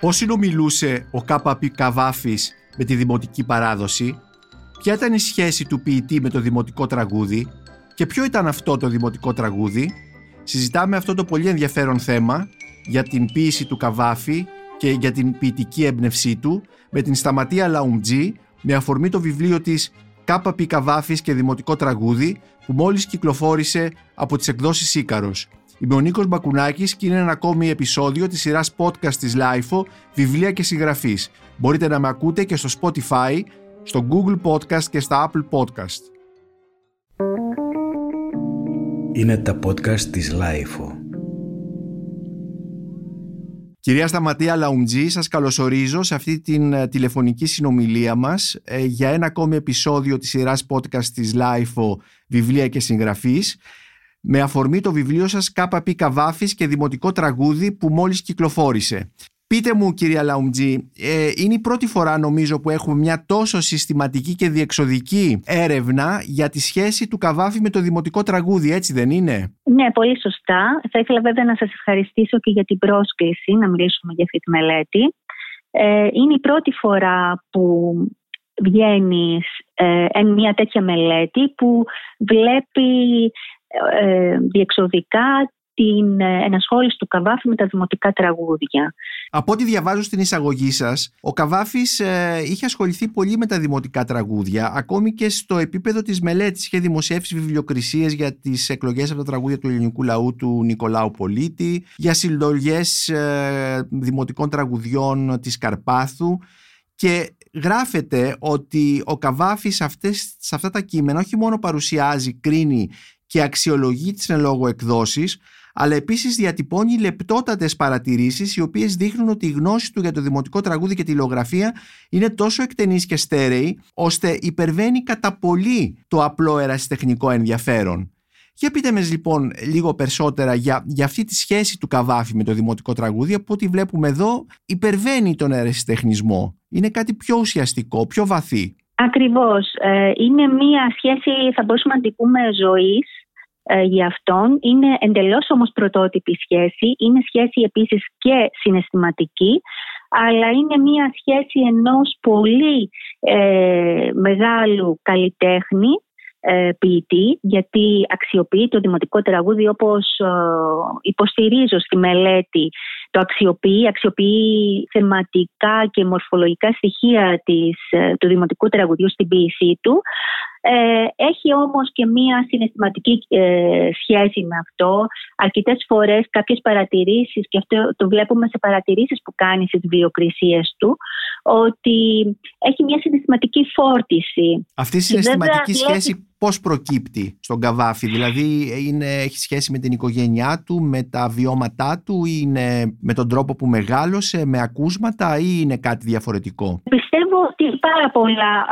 Πώς συνομιλούσε ο ΚΠ Καβάφης με τη δημοτική παράδοση, ποια ήταν η σχέση του ποιητή με το δημοτικό τραγούδι; Και ποιο ήταν αυτό το δημοτικό τραγούδι; Συζητάμε αυτό το πολύ ενδιαφέρον θέμα για την ποίηση του Καβάφη και για την ποιητική έμπνευσή του με την Σταματία Λαουμτζή με αφορμή το βιβλίο της «ΚΠ Καβάφης και Δημοτικό Τραγούδι» που μόλις κυκλοφόρησε από τις εκδόσεις Ίκαρος. Είμαι ο Νίκος Μπακουνάκης και είναι ένα ακόμη επεισόδιο της σειράς podcast της LIFO «Βιβλία και συγγραφής». Μπορείτε να με ακούτε και στο Spotify, στο Google Podcast και στα Apple Podcast. Είναι τα podcast της LIFO. Κυρία Σταματία Λαουμτζή, σας καλωσορίζω σε αυτή την ε, τηλεφωνική συνομιλία μας ε, για ένα ακόμη επεισόδιο της σειράς podcast της LIFO «Βιβλία και συγγραφής» με αφορμή το βιβλίο σας «ΚΠ Καβάφης και Δημοτικό Τραγούδι» που μόλις κυκλοφόρησε. Πείτε μου κυρία Λαουμτζή, ε, είναι η πρώτη φορά νομίζω που έχουμε μια τόσο συστηματική και διεξοδική έρευνα για τη σχέση του Καβάφη με το δημοτικό τραγούδι, έτσι δεν είναι; Ναι, πολύ σωστά. Θα ήθελα βέβαια να σας ευχαριστήσω και για την πρόσκληση να μιλήσουμε για αυτή τη μελέτη. Ε, είναι η πρώτη φορά που βγαίνει ε, μια τέτοια μελέτη που βλέπει ε, διεξοδικά την ε, ενασχόληση του Καβάφη με τα δημοτικά τραγούδια. Από ό,τι διαβάζω στην εισαγωγή σας, ο Καβάφης ε, είχε ασχοληθεί πολύ με τα δημοτικά τραγούδια, ακόμη και στο επίπεδο της μελέτης. Είχε δημοσιεύσει βιβλιοκρισίες για τις εκλογές από τα τραγούδια του ελληνικού λαού του Νικολάου Πολίτη, για συλλογές ε, δημοτικών τραγουδιών της Καρπάθου και γράφεται ότι ο Καβάφης αυτές, σε αυτά τα κείμενα όχι μόνο παρουσιάζει, κρίνει και αξιολογεί τις εν λόγω εκδόσεις, αλλά επίσης διατυπώνει λεπτότατες παρατηρήσεις οι οποίες δείχνουν ότι η γνώση του για το δημοτικό τραγούδι και τη λογογραφία είναι τόσο εκτενής και στέρεη, ώστε υπερβαίνει κατά πολύ το απλό ερασιτεχνικό ενδιαφέρον. Για πείτε με λοιπόν λίγο περισσότερα για, για αυτή τη σχέση του Καβάφη με το δημοτικό τραγούδι, από ό,τι βλέπουμε εδώ υπερβαίνει τον ερασιτεχνισμό. Είναι κάτι πιο ουσιαστικό, πιο βαθύ. Ακριβώς. Ε, είναι μία σχέση, θα μπορούσαμε να την πούμε, ζωής ε, για αυτόν. Είναι εντελώς όμως πρωτότυπη σχέση. Είναι σχέση επίσης και συναισθηματική, αλλά είναι μία σχέση ενός πολύ ε, μεγάλου καλλιτέχνη, ε, ποιητή, γιατί αξιοποιεί το δημοτικό τραγούδι όπως ε, υποστηρίζω στη μελέτη το αξιοποιεί, αξιοποιεί θεματικά και μορφολογικά στοιχεία της, ε, του δημοτικού τραγουδιού στην ποίησή του. Ε, έχει όμως και μία συναισθηματική ε, σχέση με αυτό. Αρκετές φορές κάποιες παρατηρήσεις, και αυτό το βλέπουμε σε παρατηρήσεις που κάνει στις βιοκρισίες του, ότι έχει μία συναισθηματική φόρτιση. Αυτή η συναισθηματική σχέση πώς προκύπτει στον Καβάφη, δηλαδή είναι, έχει σχέση με την οικογένειά του, με τα βιώματά του, ή είναι με τον τρόπο που μεγάλωσε, με ακούσματα ή είναι κάτι διαφορετικό; Πιστεύω ότι πάρα πολλά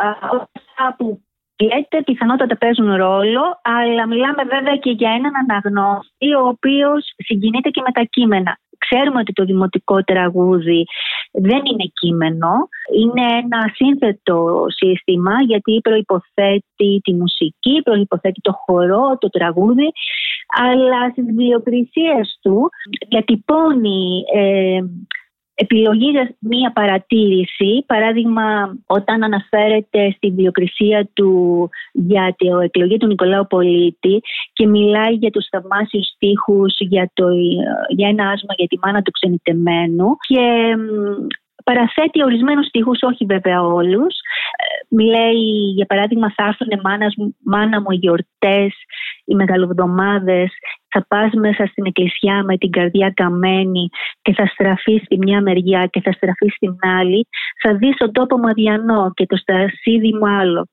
που λέτε πιθανότατα παίζουν ρόλο, αλλά μιλάμε βέβαια και για έναν αναγνώστη ο οποίος συγκινείται και με τα κείμενα. Ξέρουμε ότι το δημοτικό τραγούδι δεν είναι κείμενο, είναι ένα σύνθετο σύστημα γιατί προϋποθέτει τη μουσική, προϋποθέτει το χορό, το τραγούδι, αλλά στις βιοκρισίες του διατυπώνει ε, επιλογή για μία παρατήρηση, παράδειγμα όταν αναφέρεται στη βιοκρισία του για την εκλογή του Νικολάου Πολίτη και μιλάει για τους θαυμάσιους στίχους για, το, για ένα άσμα για τη μάνα του ξενιτεμένου και παραθέτει ορισμένους στίχους, όχι βέβαια όλους. Ε, μιλάει για παράδειγμα θα έρθουν μάνα μου οι γιορτές, οι μεγαλοβδομάδες θα πας μέσα στην εκκλησιά με την καρδιά καμένη και θα στραφείς στη μια μεριά και θα στραφείς στην άλλη, θα δεις τον τόπο μαδιανό και το στασίδι μου άλλο.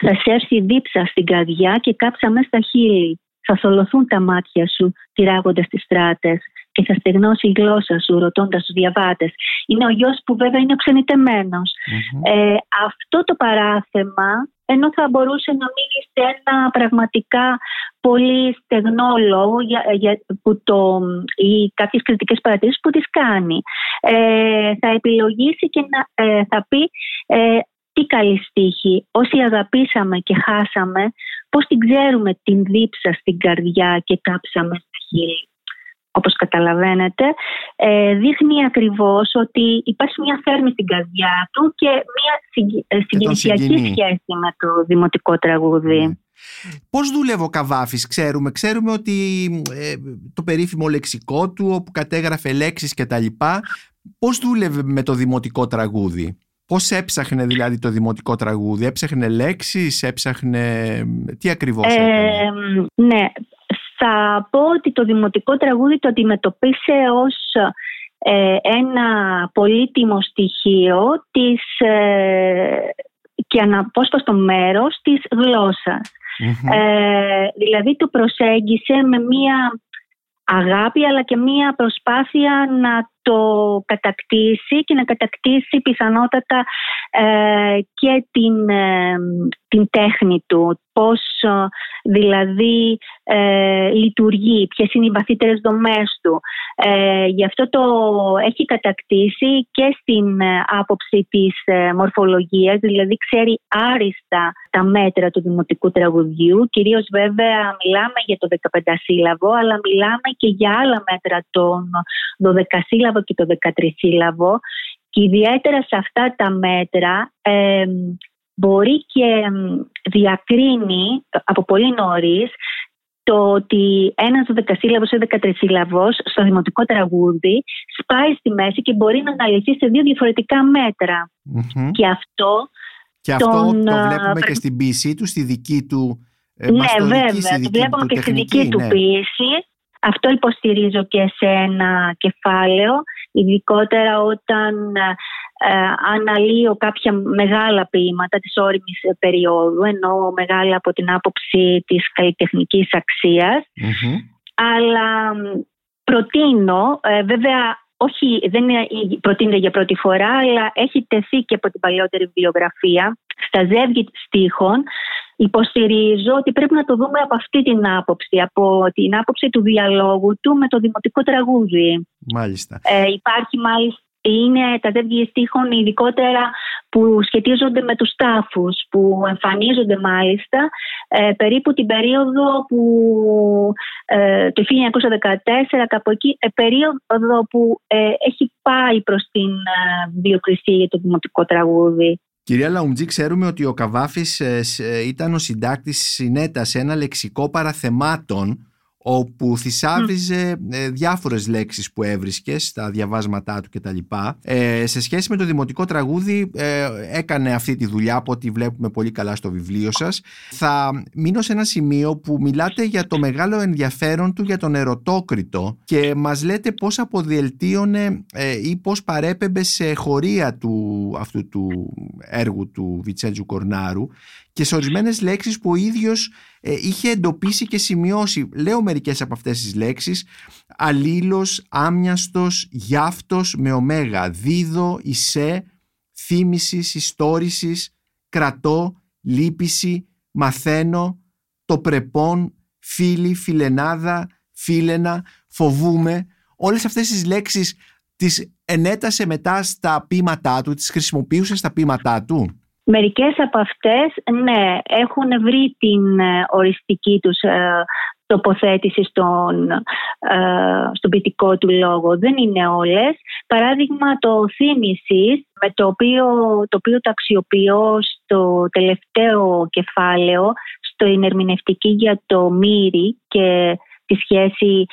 Θα σε έρθει δίψα στην καρδιά και κάψα μέσα στα χείλη. Θα θολωθούν τα μάτια σου τυράγοντας τις στράτες και θα στεγνώσει η γλώσσα σου ρωτώντας τους διαβάτες. Είναι ο γιος που βέβαια είναι ο ξενιτεμενος Ε, αυτό το παράθεμα ενώ θα μπορούσε να μείνει σε ένα πραγματικά πολύ στεγνό λόγο για, για, που το, ή κάποιες κριτικές παρατηρήσεις που τις κάνει. Ε, θα επιλογήσει και να, ε, θα πει ε, τι καλή στίχη. Όσοι αγαπήσαμε και χάσαμε, πώς την ξέρουμε την δίψα στην καρδιά και κάψαμε στα χείλη. Όπως καταλαβαίνετε, ε, δείχνει ακριβώς ότι υπάρχει μια θέρμη στην καρδιά του και μια συγκινησιακή σχέση με το δημοτικό τραγούδι. Ναι. Πώς δούλευε ο Καβάφης, ξέρουμε. Ξέρουμε ότι το περίφημο λεξικό του, όπου κατέγραφε λέξεις και τα λοιπά, πώς δούλευε με το δημοτικό τραγούδι; Πώς έψαχνε δηλαδή το δημοτικό τραγούδι, έψαχνε λέξεις, έψαχνε... Τι ακριβώς έκανε; ναι, θα πω ότι το δημοτικό τραγούδι το αντιμετωπίσε ως ε, ένα πολύτιμο στοιχείο της, ε, και αναπόσπαστο μέρος της γλωσσας Ε, δηλαδή το προσέγγισε με μία αγάπη αλλά και μία προσπάθεια να το κατακτήσει και να κατακτήσει πιθανότατα ε, και την, ε, την τέχνη του, πώς ε, δηλαδή ε, λειτουργεί, ποιες είναι οι βαθύτερες δομές του. Ε, γι' αυτό το έχει κατακτήσει και στην άποψη της μορφολογίας, δηλαδή ξέρει άριστα τα μέτρα του δημοτικού τραγουδιού. Κυρίως βέβαια μιλάμε για το 15 σύλλαβο, αλλά μιλάμε και για άλλα μέτρα των 12 σύλλαβο και το 13 σύλλαβο. Και ιδιαίτερα σε αυτά τα μέτρα μπορεί και διακρίνει από πολύ νωρίς το ότι ένας δεκασύλλαβος ή δεκατρισύλλαβο στο δημοτικό τραγούδι σπάει στη μέση και μπορεί να αναλυθεί σε δύο διαφορετικά Και αυτό. Και αυτό το βλέπουμε και στην ποιησή του, στη δική του. Ε, ναι, βέβαια. Το βλέπουμε και στη δική του ναι. ποιήση. Αυτό υποστηρίζω και σε ένα κεφάλαιο, ειδικότερα όταν ε, αναλύω κάποια μεγάλα ποίηματα της όριμης περίοδου, ενώ μεγάλα από την άποψη της καλλιτεχνικής Αλλά προτείνω, ε, βέβαια όχι, δεν προτείνεται για πρώτη φορά, αλλά έχει τεθεί και από την παλιότερη βιβλιογραφία στα ζεύγη στίχων. Υποστηρίζω ότι πρέπει να το δούμε από αυτή την άποψη, από την άποψη του διαλόγου του με το δημοτικό τραγούδι. Μάλιστα. Ε, υπάρχει μάλιστα είναι τα ζεύγη στίχων ειδικότερα που σχετίζονται με τους τάφους που εμφανίζονται μάλιστα ε, περίπου την περίοδο που ε, το 1914 κάπου εκεί ε, περίοδο που ε, έχει πάει προς την βιοκρισία για το δημοτικό τραγούδι. Κυρία Λαουμτζή, ξέρουμε ότι ο Καβάφης ήταν ο συντάκτης συνέτας σε ένα λεξικό παραθεμάτων όπου θησάβριζε ε, διάφορες λέξεις που έβρισκες στα διαβάσματά του κτλ. Ε, σε σχέση με το δημοτικό τραγούδι ε, έκανε αυτή τη δουλειά από ό,τι βλέπουμε πολύ καλά στο βιβλίο σας. Θα μείνω σε ένα σημείο που μιλάτε για το μεγάλο ενδιαφέρον του για τον ερωτόκριτο και μας λέτε πώς αποδιελτίωνε ε, ή πώς παρέπεμπε σε χωρία του, αυτού του έργου του Βιτσέντζου Κορνάρου και σε ορισμένες λέξεις που ο ίδιος ε, είχε εντοπίσει και σημειώσει. Λέω μερικές από αυτές τις λέξεις. Αλλήλο, άμιαστο, γιάφτος με ωμέγα. Δίδο, ισέ, θύμησης, ιστόρησης, κρατώ, λύπηση, μαθαίνω, το πρεπόν, φίλη, φιλενάδα, φίλενα, φοβούμε. Όλες αυτές τις λέξεις τις ενέτασε μετά στα ποίηματά του, τις χρησιμοποιούσε στα ποίηματά του. Μερικές από αυτές, ναι, έχουν βρει την ε, οριστική τους ε, τοποθέτηση στον, ε, στον ποιητικό του λόγο. Δεν είναι όλες. Παράδειγμα το θύμησης, με το οποίο, το οποίο το αξιοποιώ στο τελευταίο κεφάλαιο, στο ερμηνευτική για το μύρι και τη σχέση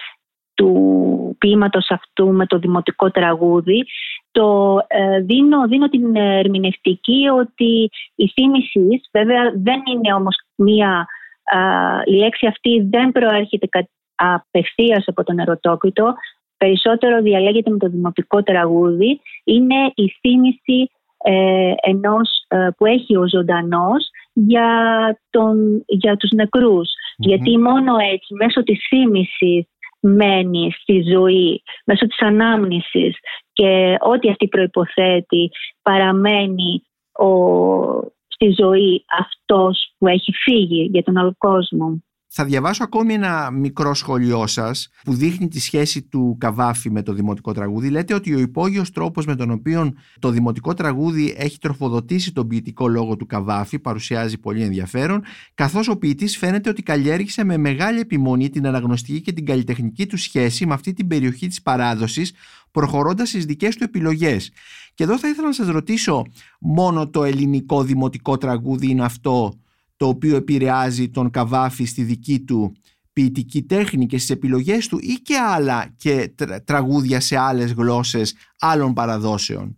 του ποίηματος αυτού με το δημοτικό τραγούδι το ε, δίνω, δίνω την ερμηνευτική ότι η θύμηση βέβαια δεν είναι όμως μία η λέξη αυτή δεν προέρχεται απευθείας από τον ερωτόκριτο. Περισσότερο διαλέγεται με το δημοτικό τραγούδι. Είναι η θύμηση ε, ενός ε, που έχει ο ζωντανός για, τον, για τους νεκρους γιατί μόνο έτσι μέσω της θύμησης μένει στη ζωή μέσω της ανάμνησης και ό,τι αυτή προϋποθέτει παραμένει ο, στη ζωή αυτός που έχει φύγει για τον άλλο κόσμο. Θα διαβάσω ακόμη ένα μικρό σχόλιο σας που δείχνει τη σχέση του Καβάφη με το δημοτικό τραγούδι. Λέτε ότι ο υπόγειος τρόπος με τον οποίο το δημοτικό τραγούδι έχει τροφοδοτήσει τον ποιητικό λόγο του Καβάφη παρουσιάζει πολύ ενδιαφέρον, καθώς ο ποιητής φαίνεται ότι καλλιέργησε με μεγάλη επιμονή την αναγνωστική και την καλλιτεχνική του σχέση με αυτή την περιοχή της παράδοσης, προχωρώντας στις δικές του επιλογές. Και εδώ θα ήθελα να σας ρωτήσω, μόνο το ελληνικό δημοτικό τραγούδι είναι αυτό το οποίο επηρεάζει τον Καβάφη στη δική του ποιητική τέχνη και στις επιλογές του ή και άλλα και τραγούδια σε άλλες γλώσσες άλλων παραδόσεων;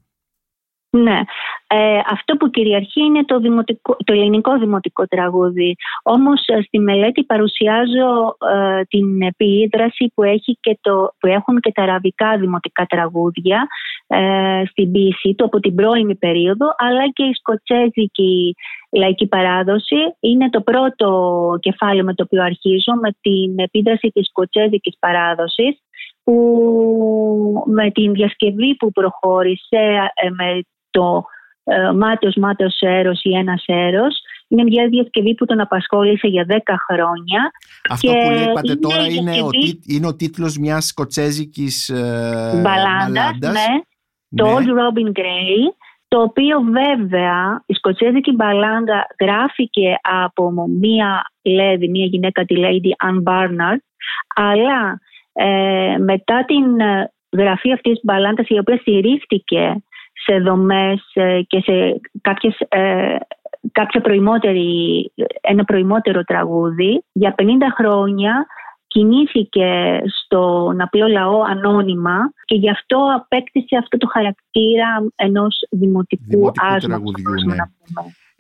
Ναι. Ε, αυτό που κυριαρχεί είναι το, δημοτικό, το ελληνικό δημοτικό τραγούδι. Όμως ε, στη μελέτη παρουσιάζω ε, την επίδραση που, έχει και το, που έχουν και τα αραβικά δημοτικά τραγούδια ε, στην ποιησή του από την πρώιμη περίοδο αλλά και η σκοτσέζικη λαϊκή παράδοση. Είναι το πρώτο κεφάλαιο με το οποίο αρχίζω με την επίδραση της σκοτσέζικης παράδοσης που με την διασκευή που προχώρησε με το ε, Μάτιος Μάτιος Έρος ή ένας Έρος είναι μια διασκευή που τον απασχόλησε για 10 χρόνια. Αυτό που είπατε τώρα είναι, ο, είναι ο τίτλος μιας σκοτσέζικης ε, μπαλάντας, ναι, το ναι. Old Robin Gray το οποίο βέβαια η σκοτσέζικη μπαλάντα γράφηκε από μία λέδη, μία γυναίκα τη Lady Anne Barnard αλλά ε, μετά την ε, γραφή αυτής της μπαλάντας η οποία στηρίχτηκε σε δομές ε, και σε κάποιες, ε, κάποια προημότερη, ένα προημότερο τραγούδι. Για 50 χρόνια κινήθηκε στον απλό λαό ανώνυμα και γι' αυτό απέκτησε αυτό το χαρακτήρα ενός δημοτικού, δημοτικού τραγουδιού. Ναι.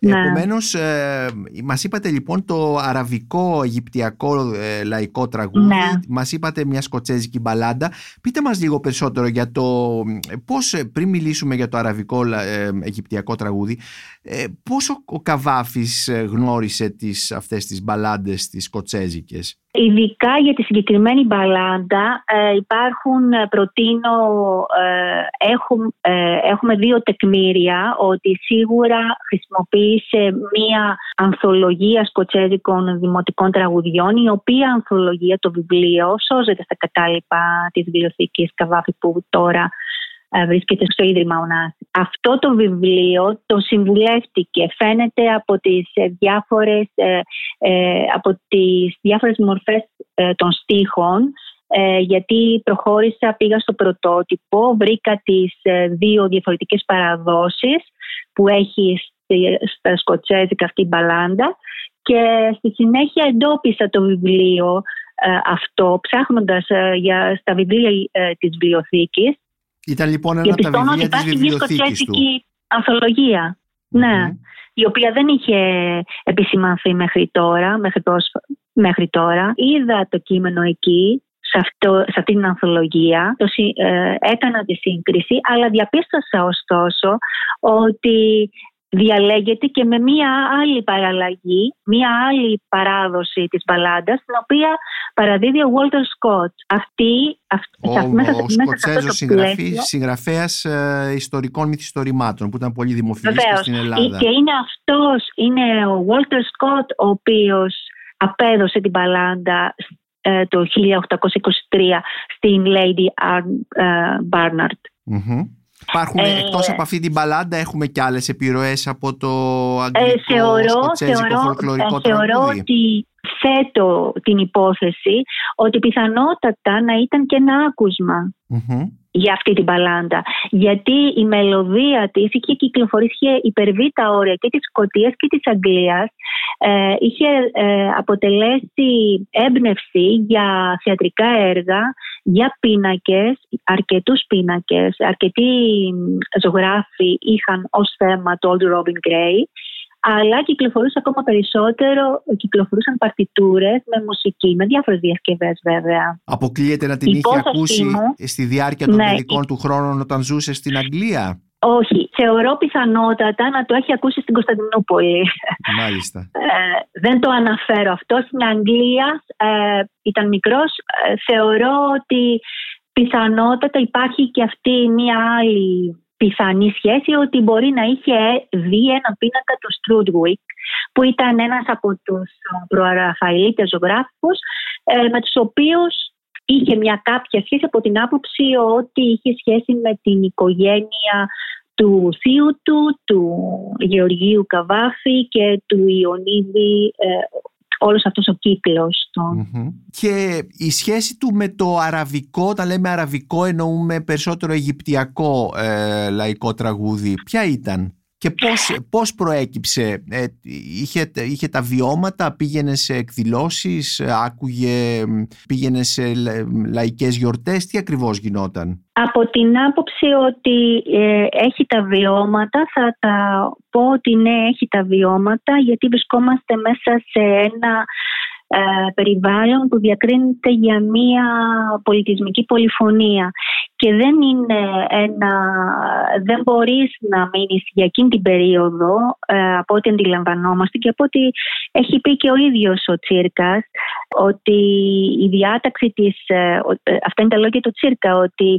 Ναι. Επομένως, ε, μας είπατε λοιπόν το αραβικό αιγυπτιακό ε, λαϊκό τραγούδι, ναι. μας είπατε μια σκοτσέζικη μπαλάντα. Πείτε μας λίγο περισσότερο για το πώς, ε, πριν μιλήσουμε για το αραβικό ε, αιγυπτιακό τραγούδι, ε, πώ ο, ο Καβάφης ε, γνώρισε τις, αυτές τις μπαλάντες τις σκοτσέζικες; Ειδικά για τη συγκεκριμένη μπαλάντα ε, υπάρχουν, ε, προτείνω, ε, έχουμε, έχουμε δύο τεκμήρια ότι σίγουρα χρησιμοποίησε μία ανθολογία σκοτσέζικων δημοτικών τραγουδιών η οποία ανθολογία, το βιβλίο, σώζεται στα κατάλοιπα της βιβλιοθήκης Καβάφη που τώρα βρίσκεται στο Ίδρυμα Ωνάση. Αυτό το βιβλίο το συμβουλεύτηκε, φαίνεται από τις διάφορες, από τις διάφορες μορφές των στίχων γιατί προχώρησα, πήγα στο πρωτότυπο, βρήκα τις δύο διαφορετικές παραδόσεις που έχει στα σκοτσέζικα αυτή η μπαλάντα και στη συνέχεια εντόπισα το βιβλίο αυτό ψάχνοντας για, στα βιβλία της βιβλιοθήκης ήταν λοιπόν ένα από τα βιβλία της βιβλιοθήκης του. ανθολογία, ναι, η οποία δεν είχε επισημανθεί μέχρι τώρα, μέχρι, μέχρι τώρα. Είδα το κείμενο εκεί, σε, αυτό, σε αυτή την ανθολογία, το, ε, έκανα τη σύγκριση, αλλά διαπίστωσα ωστόσο ότι διαλέγεται και με μία άλλη παραλλαγή, μία άλλη παράδοση της μπαλάντας, την οποία παραδίδει ο Walter Scott. Αυτή, ο, ο, μέσα, ο Σκοτσέζος συγγραφέας ε, ιστορικών μυθιστορημάτων που ήταν πολύ δημοφιλής και στην Ελλάδα. Και είναι αυτός, είναι ο Walter Scott ο οποίος απέδωσε την μπαλάντα ε, το 1823 στην Lady ε, Barnard. Υπάρχουν ε, εκτός από αυτή την μπαλάντα έχουμε και άλλες επιρροές από το αγγλικό, ε, θεωρώ, σκοτσέζικο, θεωρώ, ε, θεωρώ ότι θέτω την υπόθεση ότι πιθανότατα να ήταν και ένα για αυτή την μπαλάντα. Γιατί η μελωδία της είχε κυκλοφορήσει, είχε υπερβεί τα όρια και της Σκοτίας και της Αγγλίας. Ε, είχε ε, αποτελέσει έμπνευση για θεατρικά έργα, για πίνακες, αρκετούς πίνακες. Αρκετοί ζωγράφοι είχαν ως θέμα το Old Robin Gray αλλά κυκλοφορούσε ακόμα περισσότερο, κυκλοφορούσαν παρτιτούρες με μουσική, με διάφορες διασκευές βέβαια. Αποκλείεται να την είχε ακούσει στη διάρκεια των ναι, του χρόνων όταν ζούσε στην Αγγλία; Όχι, θεωρώ πιθανότατα να το έχει ακούσει στην Κωνσταντινούπολη. Μάλιστα. Ε, δεν το αναφέρω αυτό. Στην Αγγλία ε, ήταν μικρός. Ε, θεωρώ ότι πιθανότατα υπάρχει και αυτή μια άλλη πιθανή σχέση ότι μπορεί να είχε δει ένα πίνακα του Στρούντουικ που ήταν ένας από τους προραφαηλίτες ζωγράφους ε, με τους οποίους είχε μια κάποια σχέση από την άποψη ότι είχε σχέση με την οικογένεια του θείου του, του Γεωργίου Καβάφη και του Ιωνίδη ε, όλος αυτός ο κύκλος. Και η σχέση του με το αραβικό, όταν λέμε αραβικό εννοούμε περισσότερο αιγυπτιακό ε, λαϊκό τραγούδι, ποια ήταν; Και πώς, πώς προέκυψε, ε, είχε, είχε τα βιώματα, πήγαινε σε εκδηλώσεις, άκουγε, πήγαινε σε λαϊκές γιορτές, τι ακριβώς γινόταν; Από την άποψη ότι ε, έχει τα βιώματα, θα τα πω ότι ναι έχει τα βιώματα γιατί βρισκόμαστε μέσα σε ένα ε, περιβάλλον που διακρίνεται για μία πολιτισμική πολυφωνία. Και δεν είναι ένα, δεν μπορείς να μείνεις για εκείνη την περίοδο ε, από ό,τι αντιλαμβανόμαστε και από ό,τι έχει πει και ο ίδιος ο Τσίρκας ότι η διάταξη της, ε, αυτά είναι τα λόγια του Τσίρκα, ότι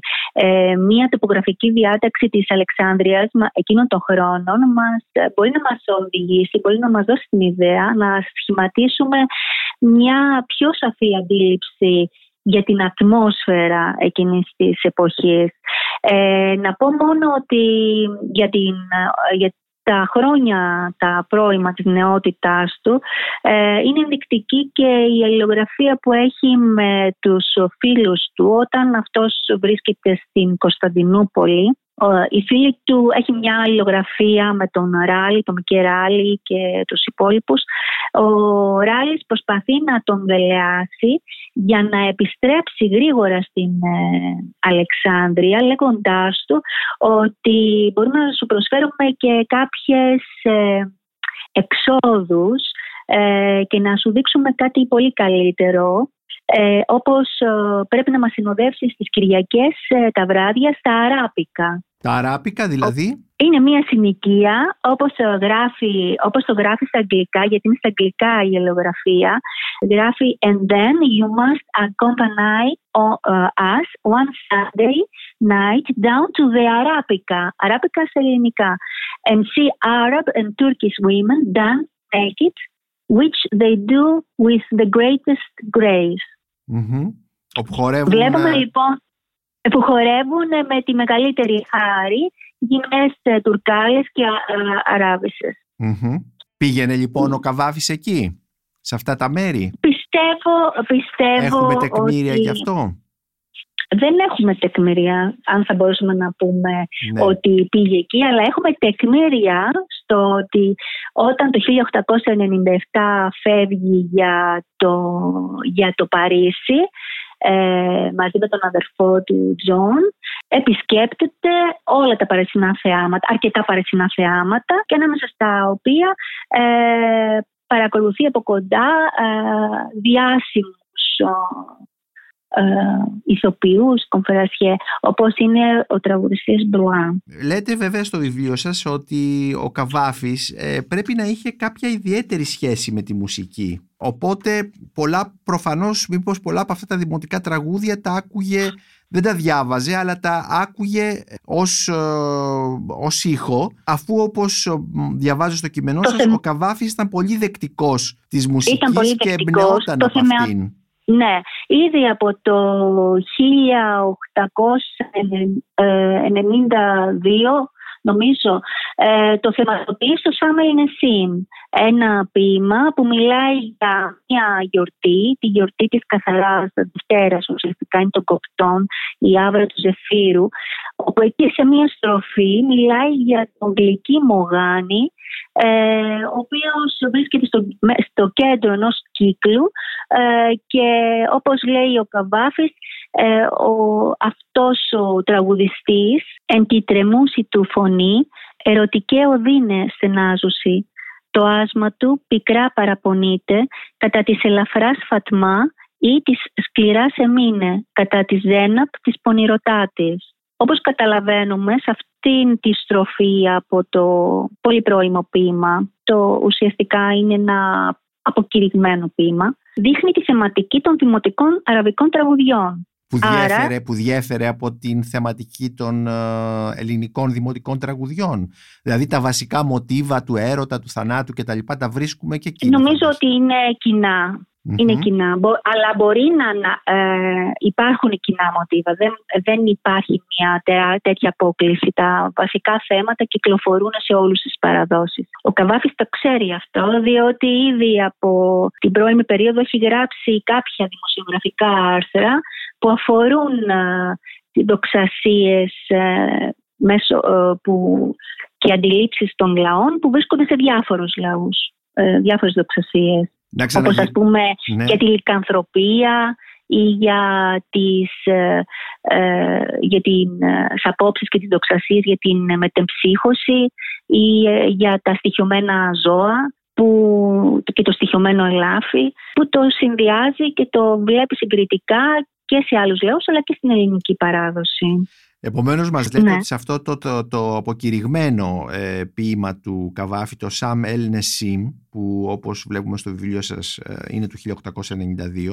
μια τοπογραφική διάταξη της Αλεξάνδρειας εκείνων των χρόνων μας, μπορεί να μας οδηγήσει, μπορεί να μας δώσει την ιδέα να σχηματίσουμε μια πιο σαφή αντίληψη για την ατμόσφαιρα εκείνης της εποχής. Ε, να πω μόνο ότι για, την, για τα χρόνια τα πρώιμα της νεότητάς του ε, είναι ενδεικτική και η αλληλογραφία που έχει με τους φίλους του όταν αυτός βρίσκεται στην Κωνσταντινούπολη η φίλη του έχει μια αλληλογραφία με τον Ράλι, τον Μικεράλη και τους υπόλοιπους. Ο Ράλης προσπαθεί να τον δελεάσει για να επιστρέψει γρήγορα στην ε, Αλεξάνδρεια λέγοντάς του ότι μπορούμε να σου προσφέρουμε και κάποιες ε, εξόδους ε, και να σου δείξουμε κάτι πολύ καλύτερο ε, όπως πρέπει να μας συνοδεύσεις στις Κυριακές τα βράδια στα Αράπικα. Τα αράπικα δηλαδή; Είναι μια συνοικία όπως, γράφει, όπως το γράφει στα αγγλικά, γιατί είναι στα αγγλικά η ελογραφία. Γράφει «And then you must accompany uh, us one Sunday night down to the Arabica». Arabica σε ελληνικά. «And see Arab and Turkish women dance naked, which they do with the greatest grace». Mm-hmm. Βλέπουμε λοιπόν που χορεύουν με τη μεγαλύτερη χάρη γυμνές ε, τουρκάλες και αραβισες Πήγαινε λοιπόν ο Καβάφης εκεί, σε αυτά τα μέρη; Πιστεύω, πιστεύω Έχουμε τεκμήρια ότι... γι' αυτό; Δεν έχουμε τεκμήρια, αν θα μπορούσαμε να πούμε ναι. ότι πήγε εκεί, αλλά έχουμε τεκμήρια στο ότι όταν το 1897 φεύγει για το, για το Παρίσι, ε, μαζί με τον αδερφό του Τζον επισκέπτεται όλα τα παρεσινά θεάματα, αρκετά παρεσινά θεάματα και ανάμεσα στα οποία ε, παρακολουθεί από κοντά ε, διάσημους ε, ηθοποιούς, κομφερασιέ, όπως είναι ο τραγουδιστής Μπρουάν. Λέτε βέβαια στο βιβλίο σας ότι ο Καβάφης ε, πρέπει να είχε κάποια ιδιαίτερη σχέση με τη μουσική. Οπότε πολλά, προφανώς μήπως πολλά από αυτά τα δημοτικά τραγούδια τα άκουγε δεν τα διάβαζε αλλά τα άκουγε ως, ε, ως ήχο αφού όπως διαβάζω στο κείμενό σας ο Καβάφης ήταν πολύ δεκτικός της μουσικής και εμπνεόταν από αυτήν. Ναι, ήδη από το 1892 νομίζω ε, το θεματοποιεί στο Summer in a Ένα ποίημα που μιλάει για μια γιορτή, τη γιορτή της καθαράς Δευτέρας, ουσιαστικά είναι των κοπτών, η άβρα του Ζεφύρου, όπου εκεί σε μια στροφή μιλάει για τον γλυκή Μογάνη, ε, ο οποίος βρίσκεται στο, στο κέντρο ενός κύκλου ε, και όπως λέει ο Καβάφης ε, ο, αυτός ο τραγουδιστής εν τη τρεμούση του φωνή ερωτικέ οδύνε στενάζουση το άσμα του πικρά παραπονείται κατά της ελαφράς φατμά ή της σκληράς εμείνε κατά της Ζέναπ της πονηρωτάτης. Όπως καταλαβαίνουμε σε αυτήν τη στροφή από το πολύ πρώιμο ποίημα, το ουσιαστικά είναι ένα αποκηρυγμένο ποίημα, δείχνει τη θεματική των δημοτικών αραβικών τραγουδιών που, Άρα- διέφερε, που διέφερε από την θεματική των ε, ελληνικών δημοτικών τραγουδιών. Δηλαδή τα βασικά μοτίβα του έρωτα, του θανάτου και τα λοιπά τα βρίσκουμε και εκεί. Νομίζω ότι είναι κοινά. Είναι Μμμ. κοινά. Μπο- αλλά μπορεί να, να, ε, υπάρχουν κοινά μοτίβα. Δεν, δεν υπάρχει μια τε- τέτοια απόκληση. Τα βασικά θέματα κυκλοφορούν σε όλους τις παραδόσεις. Ο Καβάφης το ξέρει αυτό, διότι ήδη από την πρώιμη περίοδο έχει γράψει κάποια δημοσιογραφικά άρθρα που αφορούν ε, δοξασίες ε, μέσω, ε, που, και αντιλήψεις των λαών που βρίσκονται σε διάφορους λαούς. Ε, διάφορες δοξασίες Να όπως ξαναγι- ας πούμε Ναι. για τη λικανθροπία ή για τις, ε, ε, για την, ε, τις απόψεις και τις δοξασίες για την ε, μετεμψύχωση ή ε, για τα στοιχειωμένα ζώα που, και το στοιχειωμένο ελάφι που το συνδυάζει και το βλέπει συγκριτικά και σε άλλους λαούς αλλά και στην ελληνική παράδοση. Επομένως μας λέτε Ναι. ότι σε αυτό το, το, το αποκηρυγμένο ε, ποίημα του Καβάφη, το Σαμ Έλληνε Σιμ, που όπως βλέπουμε στο βιβλίο σας ε, είναι του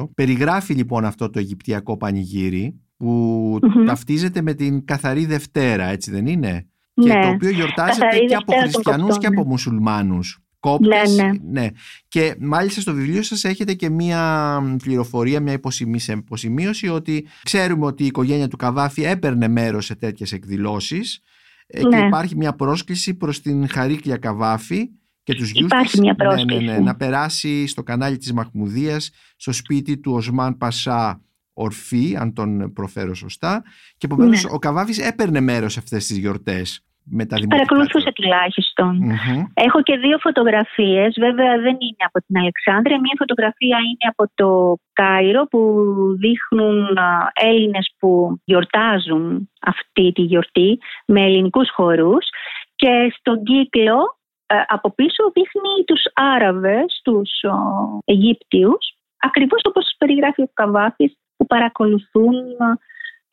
1892, περιγράφει λοιπόν αυτό το Αιγυπτιακό πανηγύρι που Μμμ. ταυτίζεται με την Καθαρή Δευτέρα, έτσι δεν είναι; Και Ναι. το οποίο γιορτάζεται Καθαρή και από Δευτέρα των χριστιανούς και Κοπτών, από μουσουλμάνους. Κόπτες, Ναι, ναι. Και μάλιστα στο βιβλίο σας έχετε και μία πληροφορία, μια υποσημεί- σε υποσημείωση ότι ξέρουμε ότι η οικογένεια του Καβάφη έπαιρνε μέρος σε τέτοιες εκδηλώσεις ε, και Ναι. υπάρχει μια πρόσκληση προς την Χαρίκλια Καβάφη και τους γιους Υπάρχει της, μια ναι, ναι, πρόσκληση. ναι, να περάσει στο κανάλι της Μαχμουδίας στο σπίτι του Οσμάν Πασά Ορφή, αν τον προφέρω σωστά και επομένως Ναι. ο Καβάφης έπαιρνε μέρος σε αυτές τις γιορτές με τα δημοτικά Παρακολουθούσα του. τουλάχιστον. Μμμ. Έχω και δύο φωτογραφίες, βέβαια δεν είναι από την Αλεξάνδρεια. Μία φωτογραφία είναι από το Κάιρο που δείχνουν α, Έλληνες που γιορτάζουν αυτή τη γιορτή με ελληνικούς χορούς και στον κύκλο ε, από πίσω δείχνει τους Άραβες, τους α, Αιγύπτιους, ακριβώς όπως περιγράφει ο Καβάφης που παρακολουθούν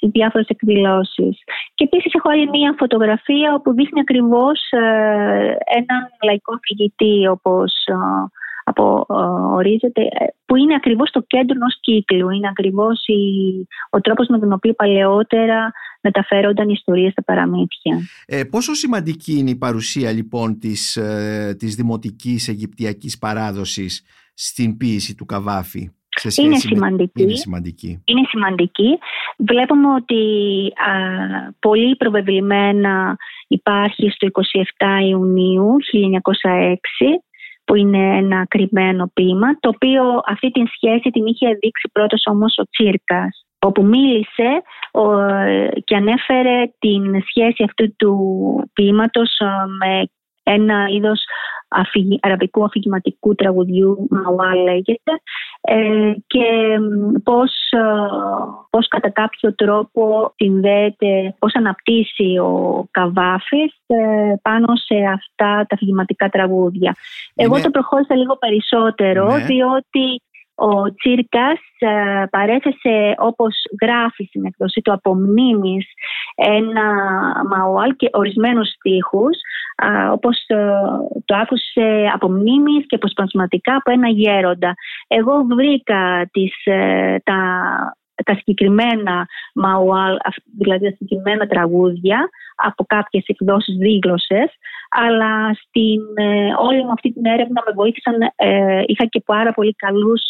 α, τις διάφορες εκδηλώσεις. Και επίσης έχω άλλη μία φωτογραφία όπου δείχνει ακριβώς ε, έναν λαϊκό φοιτητή όπως ε, από, ε, ορίζεται, ε, που είναι ακριβώς στο κέντρο ενός κύκλου. Είναι ακριβώς η, ο τρόπος με τον οποίο παλαιότερα μεταφέρονταν οι ιστορίες στα παραμύθια. Ε, πόσο σημαντική είναι η παρουσία λοιπόν της, ε, της δημοτικής αιγυπτιακής παράδοσης στην ποίηση του Καβάφη; Σε σχέση Είναι με- σημαντική. Είναι σημαντική. είναι σημαντική. Βλέπουμε ότι α, πολύ προβεβλημένα υπάρχει στο 27 Ιουνίου 1906 που είναι ένα κρυμμένο ποίημα, το οποίο αυτή την σχέση την είχε δείξει πρώτος όμως ο Τσίρκας, όπου μίλησε ο, και ανέφερε την σχέση αυτού του ποίηματος α, με ένα είδος αφηγη- αραβικού αφηγηματικού τραγουδιού, Μαουά λέγεται, ε, και μ, πώς, ε, πώς κατά κάποιο τρόπο συνδέεται, πώς αναπτύσσει ο Καβάφης ε, πάνω σε αυτά τα αφηγηματικά τραγούδια. Εγώ Είναι- το προχώρησα λίγο περισσότερο, Ναι. διότι ο Τσίρκας ε, παρέθεσε όπως γράφει στην εκδοσή του από μνήμης ένα μαουάλ και ορισμένους στίχους α, όπως ε, το άκουσε από μνήμης και αποσπασματικά από ένα γέροντα. Εγώ βρήκα τις, ε, τα, τα συγκεκριμένα μαουάλ, αυ- δηλαδή τα συγκεκριμένα τραγούδια από κάποιες εκδόσεις δίγλωσσες αλλά στην ε, όλη μου αυτή την έρευνα με βοήθησαν, ε, είχα και πάρα πολύ καλούς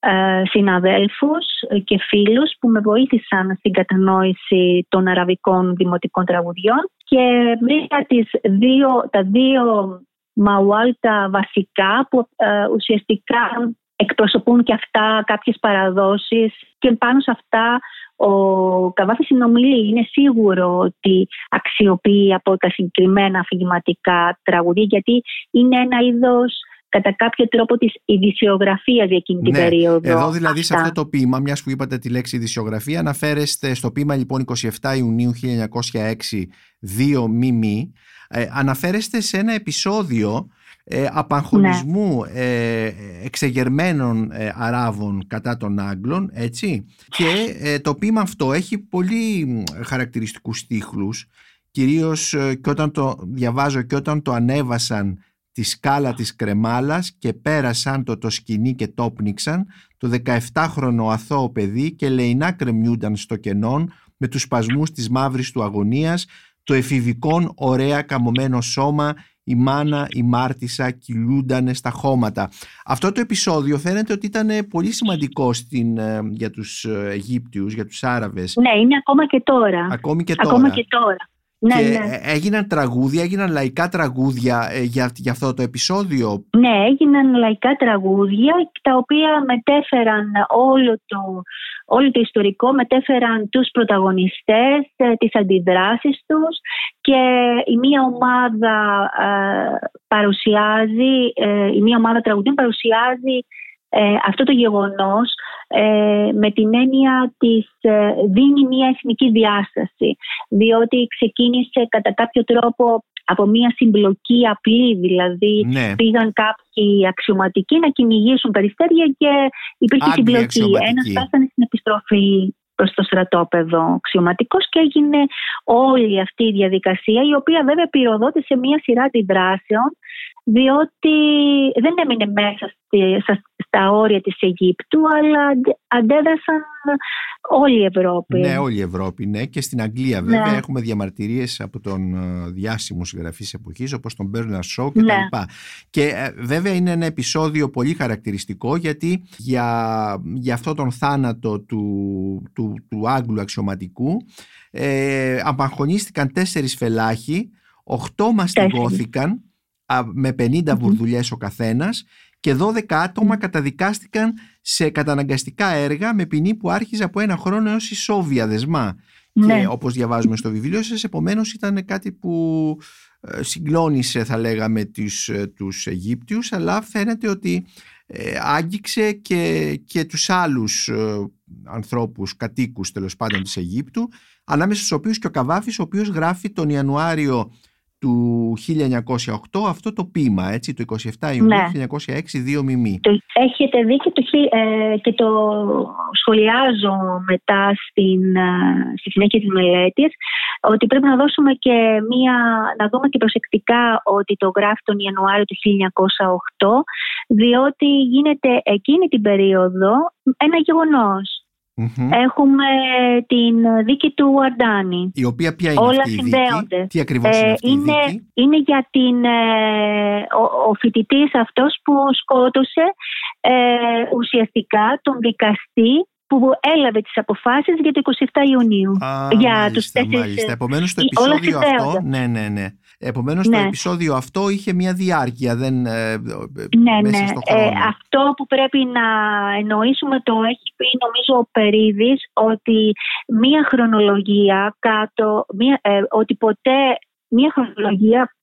ε, συναδέλφους και φίλους που με βοήθησαν στην κατανόηση των αραβικών δημοτικών τραγουδιών και βρήκα τις δύο, τα δύο μαουάλ τα βασικά που ε, ουσιαστικά εκπροσωπούν και αυτά κάποιες παραδόσεις και πάνω σε αυτά ο Καβάφης συνομιλεί. Είναι σίγουρο ότι αξιοποιεί από τα συγκεκριμένα αφηγηματικά τραγουδία γιατί είναι ένα είδος κατά κάποιο τρόπο της ειδησιογραφίας για εκείνη την Ναι, περίοδο. Εδώ δηλαδή σε αυτά. αυτό το ποίημα, μιας που είπατε τη λέξη ειδησιογραφία, αναφέρεστε στο ποίημα λοιπόν 27 Ιουνίου 1906 2 μη ε, αναφέρεστε σε ένα επεισόδιο ε, απαγχωνισμού Ναι. ε, εξεγερμένων ε, Αράβων κατά των Άγγλων, έτσι. Και ε, το ποίημα αυτό έχει πολύ μ, χαρακτηριστικούς στίχλους, κυρίως ε, και όταν το διαβάζω και όταν το ανέβασαν τη σκάλα της κρεμάλας και πέρασαν το το σκηνή και το πνίξαν το 17χρονο αθώο παιδί και λεϊνά κρεμιούνταν στο κενόν με τους σπασμούς της μαύρης του αγωνίας, το εφηβικόν ωραία καμωμένο σώμα, η μάνα, η μάρτισα κυλούνταν στα χώματα. Αυτό το επεισόδιο φαίνεται ότι ήταν πολύ σημαντικό στην, ε, για τους ε, Αιγύπτιους, για τους Άραβες. Ναι, είναι ακόμα και τώρα. Ακόμη και τώρα. Ακόμα και τώρα. Ναι, και ναι. έγιναν τραγούδια, έγιναν λαϊκά τραγούδια ε, για, για αυτό το επεισόδιο; Ναι, έγιναν λαϊκά τραγούδια τα οποία μετέφεραν όλο το, όλο το ιστορικό, μετέφεραν τους πρωταγωνιστές, ε, τις αντιδράσεις τους και η μία ομάδα ε, παρουσιάζει, η μία ομάδα τραγουδιών παρουσιάζει αυτό το γεγονός ε, με την έννοια της ε, δίνει μια εθνική διάσταση διότι ξεκίνησε κατά κάποιο τρόπο από μια συμπλοκή απλή, δηλαδή ναι. πήγαν κάποιοι αξιωματικοί να κυνηγήσουν περιστέρια και υπήρχε συμπλοκή. Ένας φτάσανε στην επιστροφή προς το στρατόπεδο αξιωματικός και έγινε όλη αυτή η διαδικασία η οποία βέβαια πυροδότησε μια σειρά αντιδράσεων διότι δεν έμεινε μέσα στα όρια της Αιγύπτου αλλά αντέδρασαν όλη η Ευρώπη. Ναι, όλη η Ευρώπη, ναι. Και στην Αγγλία βέβαια ναι. έχουμε διαμαρτυρίες από τον ε, διάσημο συγγραφή εποχής όπως τον Bernard Shaw και ναι. τα λοιπά. Και ε, βέβαια είναι ένα επεισόδιο πολύ χαρακτηριστικό γιατί για, για αυτό τον θάνατο του, του, του Άγγλου αξιωματικού ε, απαγχωνίστηκαν τέσσερις φελάχοι, οχτώ μαστιγώθηκαν με 50 βουρδουλιές ο καθένας και 12 άτομα καταδικάστηκαν σε καταναγκαστικά έργα με ποινή που άρχιζε από ένα χρόνο έως ισόβια δεσμά. Ναι. Και όπως διαβάζουμε στο βιβλίο σας, επομένως ήταν κάτι που ε, συγκλώνησε θα λέγαμε τους, ε, τους Αιγύπτιους αλλά φαίνεται ότι ε, άγγιξε και, και τους άλλους ανθρώπους, κατοίκους τέλος πάντων της Αιγύπτου ανάμεσα στους οποίους και ο Καβάφης ο οποίος γράφει τον Ιανουάριο του 1908 αυτό το ποίημα, έτσι, το 27 Ιουνίου ναι. 1906, δύο μιμή. Έχετε δει και το, ε, και το σχολιάζω μετά στην, ε, στη συνέχεια της μελέτης ότι πρέπει να δώσουμε και μία, να δούμε και προσεκτικά ότι το γράφει τον Ιανουάριο του 1908 διότι γίνεται εκείνη την περίοδο ένα γεγονός Έχουμε την δίκη του Αρντάνη. Η οποία ποια είναι Όλα αυτή η συνδέονται. δίκη, τι ακριβώς είναι αυτή είναι, η δίκη; Είναι για την, ε, ο, ο φοιτητής αυτός που σκότωσε ε, ουσιαστικά τον δικαστή που έλαβε τις αποφάσεις για το 27 Ιουνίου. Α, για μάλιστα, τους τέσσερις... μάλιστα. Επομένως το Όλα επεισόδιο αυτό, συνδέονται. ναι, ναι, ναι. Επομένως το Ναι. επεισόδιο αυτό είχε μια διάρκεια, δεν, ε, ε, Ναι, μέσα ναι. στο Ε, χρόνο. αυτό που πρέπει να εννοήσουμε το έχει πει νομίζω ο Περίδης ότι μία χρονολογία κάτω, μία, ε, ότι ποτέ μία χρονολογία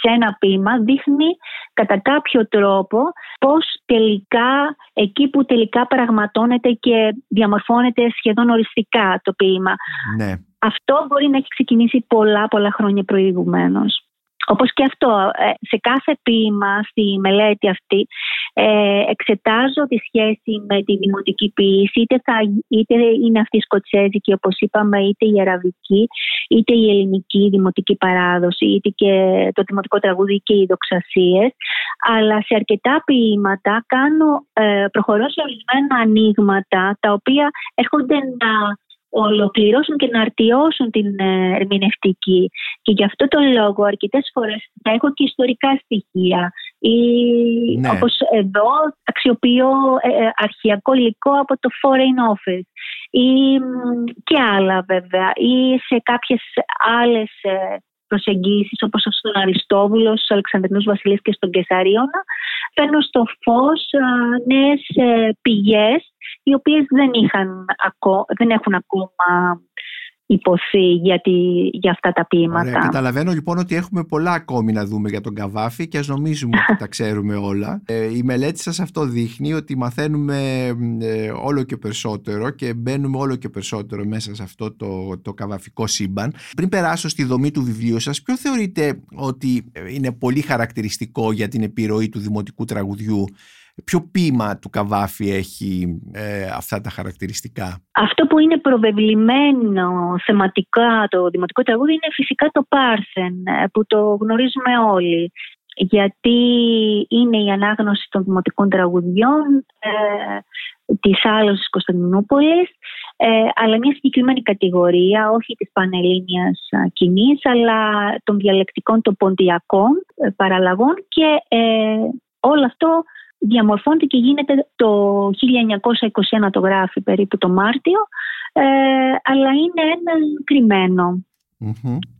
σε ένα ποίημα δείχνει κατά κάποιο τρόπο πώς τελικά εκεί που τελικά πραγματώνεται και διαμορφώνεται σχεδόν οριστικά το ποίημα. Ναι. Αυτό μπορεί να έχει ξεκινήσει πολλά πολλά χρόνια προηγουμένως. Όπως και αυτό, ε, σε κάθε ποίημα, στη μελέτη αυτή, ε, εξετάζω τη σχέση με τη δημοτική ποίηση, είτε, θα, είτε είναι αυτή η σκοτσέζικη, όπως είπαμε, είτε η αραβική, είτε η ελληνική δημοτική παράδοση, είτε και το δημοτικό τραγούδι και οι δοξασίες. Αλλά σε αρκετά ποίηματα κάνω, ε, προχωρώ σε ορισμένα ανοίγματα, τα οποία έρχονται να ολοκληρώσουν και να αρτιώσουν την ε, ερμηνευτική. Και γι' αυτό το λόγο αρκετές φορές θα έχω και ιστορικά στοιχεία. Ή, Ναι. Όπως εδώ αξιοποιώ ε, ε, αρχαιακό υλικό από το Foreign Office ή μ, και άλλα βέβαια ή σε κάποιες άλλες ε, προσεγγίσεις όπως στον Αριστόβουλος, στους Αλεξανδρινούς Βασιλείς και στον Κεσαρίωνα φέρνω στο φως α, νέες ε, πηγές οι οποίες δεν, είχαν, ακό- δεν έχουν ακόμα υποθεί για, τη- για αυτά τα ποίηματα. Ωραία, καταλαβαίνω λοιπόν ότι έχουμε πολλά ακόμη να δούμε για τον Καβάφη και ας νομίζουμε ότι τα ξέρουμε όλα. Ε, η μελέτη σας αυτό δείχνει ότι μαθαίνουμε ε, όλο και περισσότερο και μπαίνουμε όλο και περισσότερο μέσα σε αυτό το, το καβαφικό σύμπαν. Πριν περάσω στη δομή του βιβλίου σας, ποιο θεωρείτε ότι είναι πολύ χαρακτηριστικό για την επιρροή του δημοτικού τραγουδιού Ποιο ποίημα του Καβάφη έχει ε, αυτά τα χαρακτηριστικά; Αυτό που είναι προβεβλημένο θεματικά το δημοτικό τραγούδι είναι φυσικά το Πάρθεν ε, που το γνωρίζουμε όλοι. γιατί είναι η ανάγνωση των δημοτικών τραγουδιών ε, της Άλωσης Κωνσταντινούπολης ε, αλλά μια συγκεκριμένη κατηγορία, όχι της πανελλήνιας κοινής αλλά των διαλεκτικών των ποντιακών ε, παραλλαγών και ε, όλο αυτό διαμορφώνεται και γίνεται το 1921 το γράφει περίπου το Μάρτιο ε, αλλά είναι ένα κρυμμένο.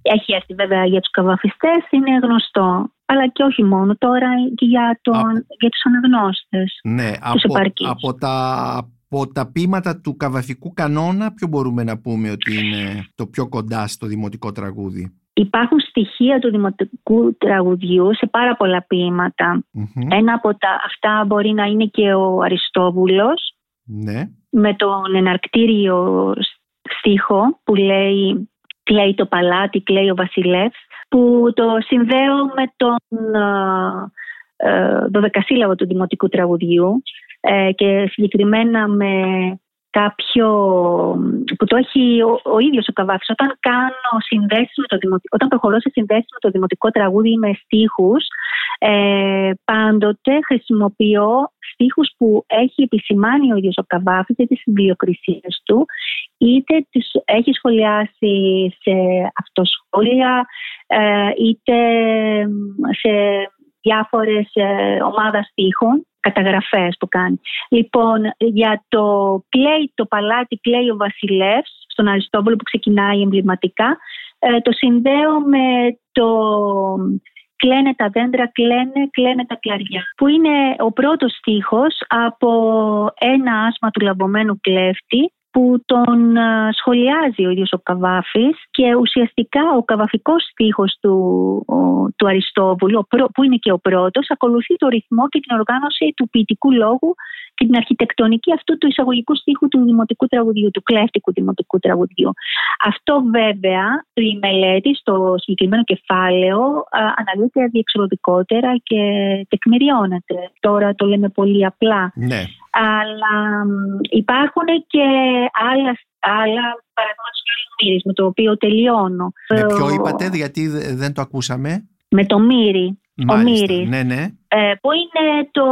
Έχει έρθει βέβαια για τους καβαφιστές, είναι γνωστό. Αλλά και όχι μόνο τώρα και για, τον, για τους αναγνώστες, ναι, τους από, από, τα, από τα ποίηματα του καβαφικού κανόνα, ποιο μπορούμε να πούμε ότι είναι το πιο κοντά στο δημοτικό τραγούδι; Υπάρχουν στοιχεία του δημοτικού τραγουδιού σε πάρα πολλά Ένα από τα, αυτά μπορεί να είναι και ο Αριστόβουλος ναι. με τον εναρκτήριο στίχο που λέει κλαίει το παλάτι, κλαίει ο βασιλεύς που το συνδέω με τον ε, ε του δημοτικού τραγουδιού ε, και συγκεκριμένα με κάποιο που το έχει ο, ο ίδιος ο Καβάφης όταν κάνω συνδέσεις με το δημοτικό όταν προχωρώ σε συνδέσεις με το δημοτικό τραγούδι με στίχους ε, πάντοτε χρησιμοποιώ στίχους που έχει επισημάνει ο ίδιος ο Καβάφης είτε τις βιοκρισίες του είτε τις έχει σχολιάσει σε αυτοσχόλια ε, είτε σε διάφορες ε, ομάδες στίχων καταγραφές που κάνει. Λοιπόν, για το κλαίει το παλάτι, κλαίει ο βασιλεύς, στον Αριστόβολο που ξεκινάει εμβληματικά, ε, το συνδέω με το κλαίνε τα δέντρα, κλαίνε, κλαίνε τα κλαριά. Που είναι ο πρώτος στίχος από ένα άσμα του λαμβωμένου κλέφτη που τον σχολιάζει ο ίδιος ο Καβάφης και ουσιαστικά ο καβαφικός στίχος του, του Αριστόβουλου που είναι και ο πρώτος ακολουθεί το ρυθμό και την οργάνωση του ποιητικού λόγου και την αρχιτεκτονική αυτού του εισαγωγικού στίχου του δημοτικού τραγουδιού, του κλέφτικου δημοτικού τραγουδιού. Αυτό βέβαια η μελέτη στο συγκεκριμένο κεφάλαιο αναλύεται διεξοδικότερα και τεκμηριώνεται. Τώρα το λέμε πολύ απλά. Ναι. Αλλά υπάρχουν και άλλα, άλλα παραδείγματα στο με το οποίο τελειώνω. Με ποιο είπατε, γιατί δεν το ακούσαμε; Με το Μύρι. ο Μύρης, ναι, ναι. Ε, που είναι το,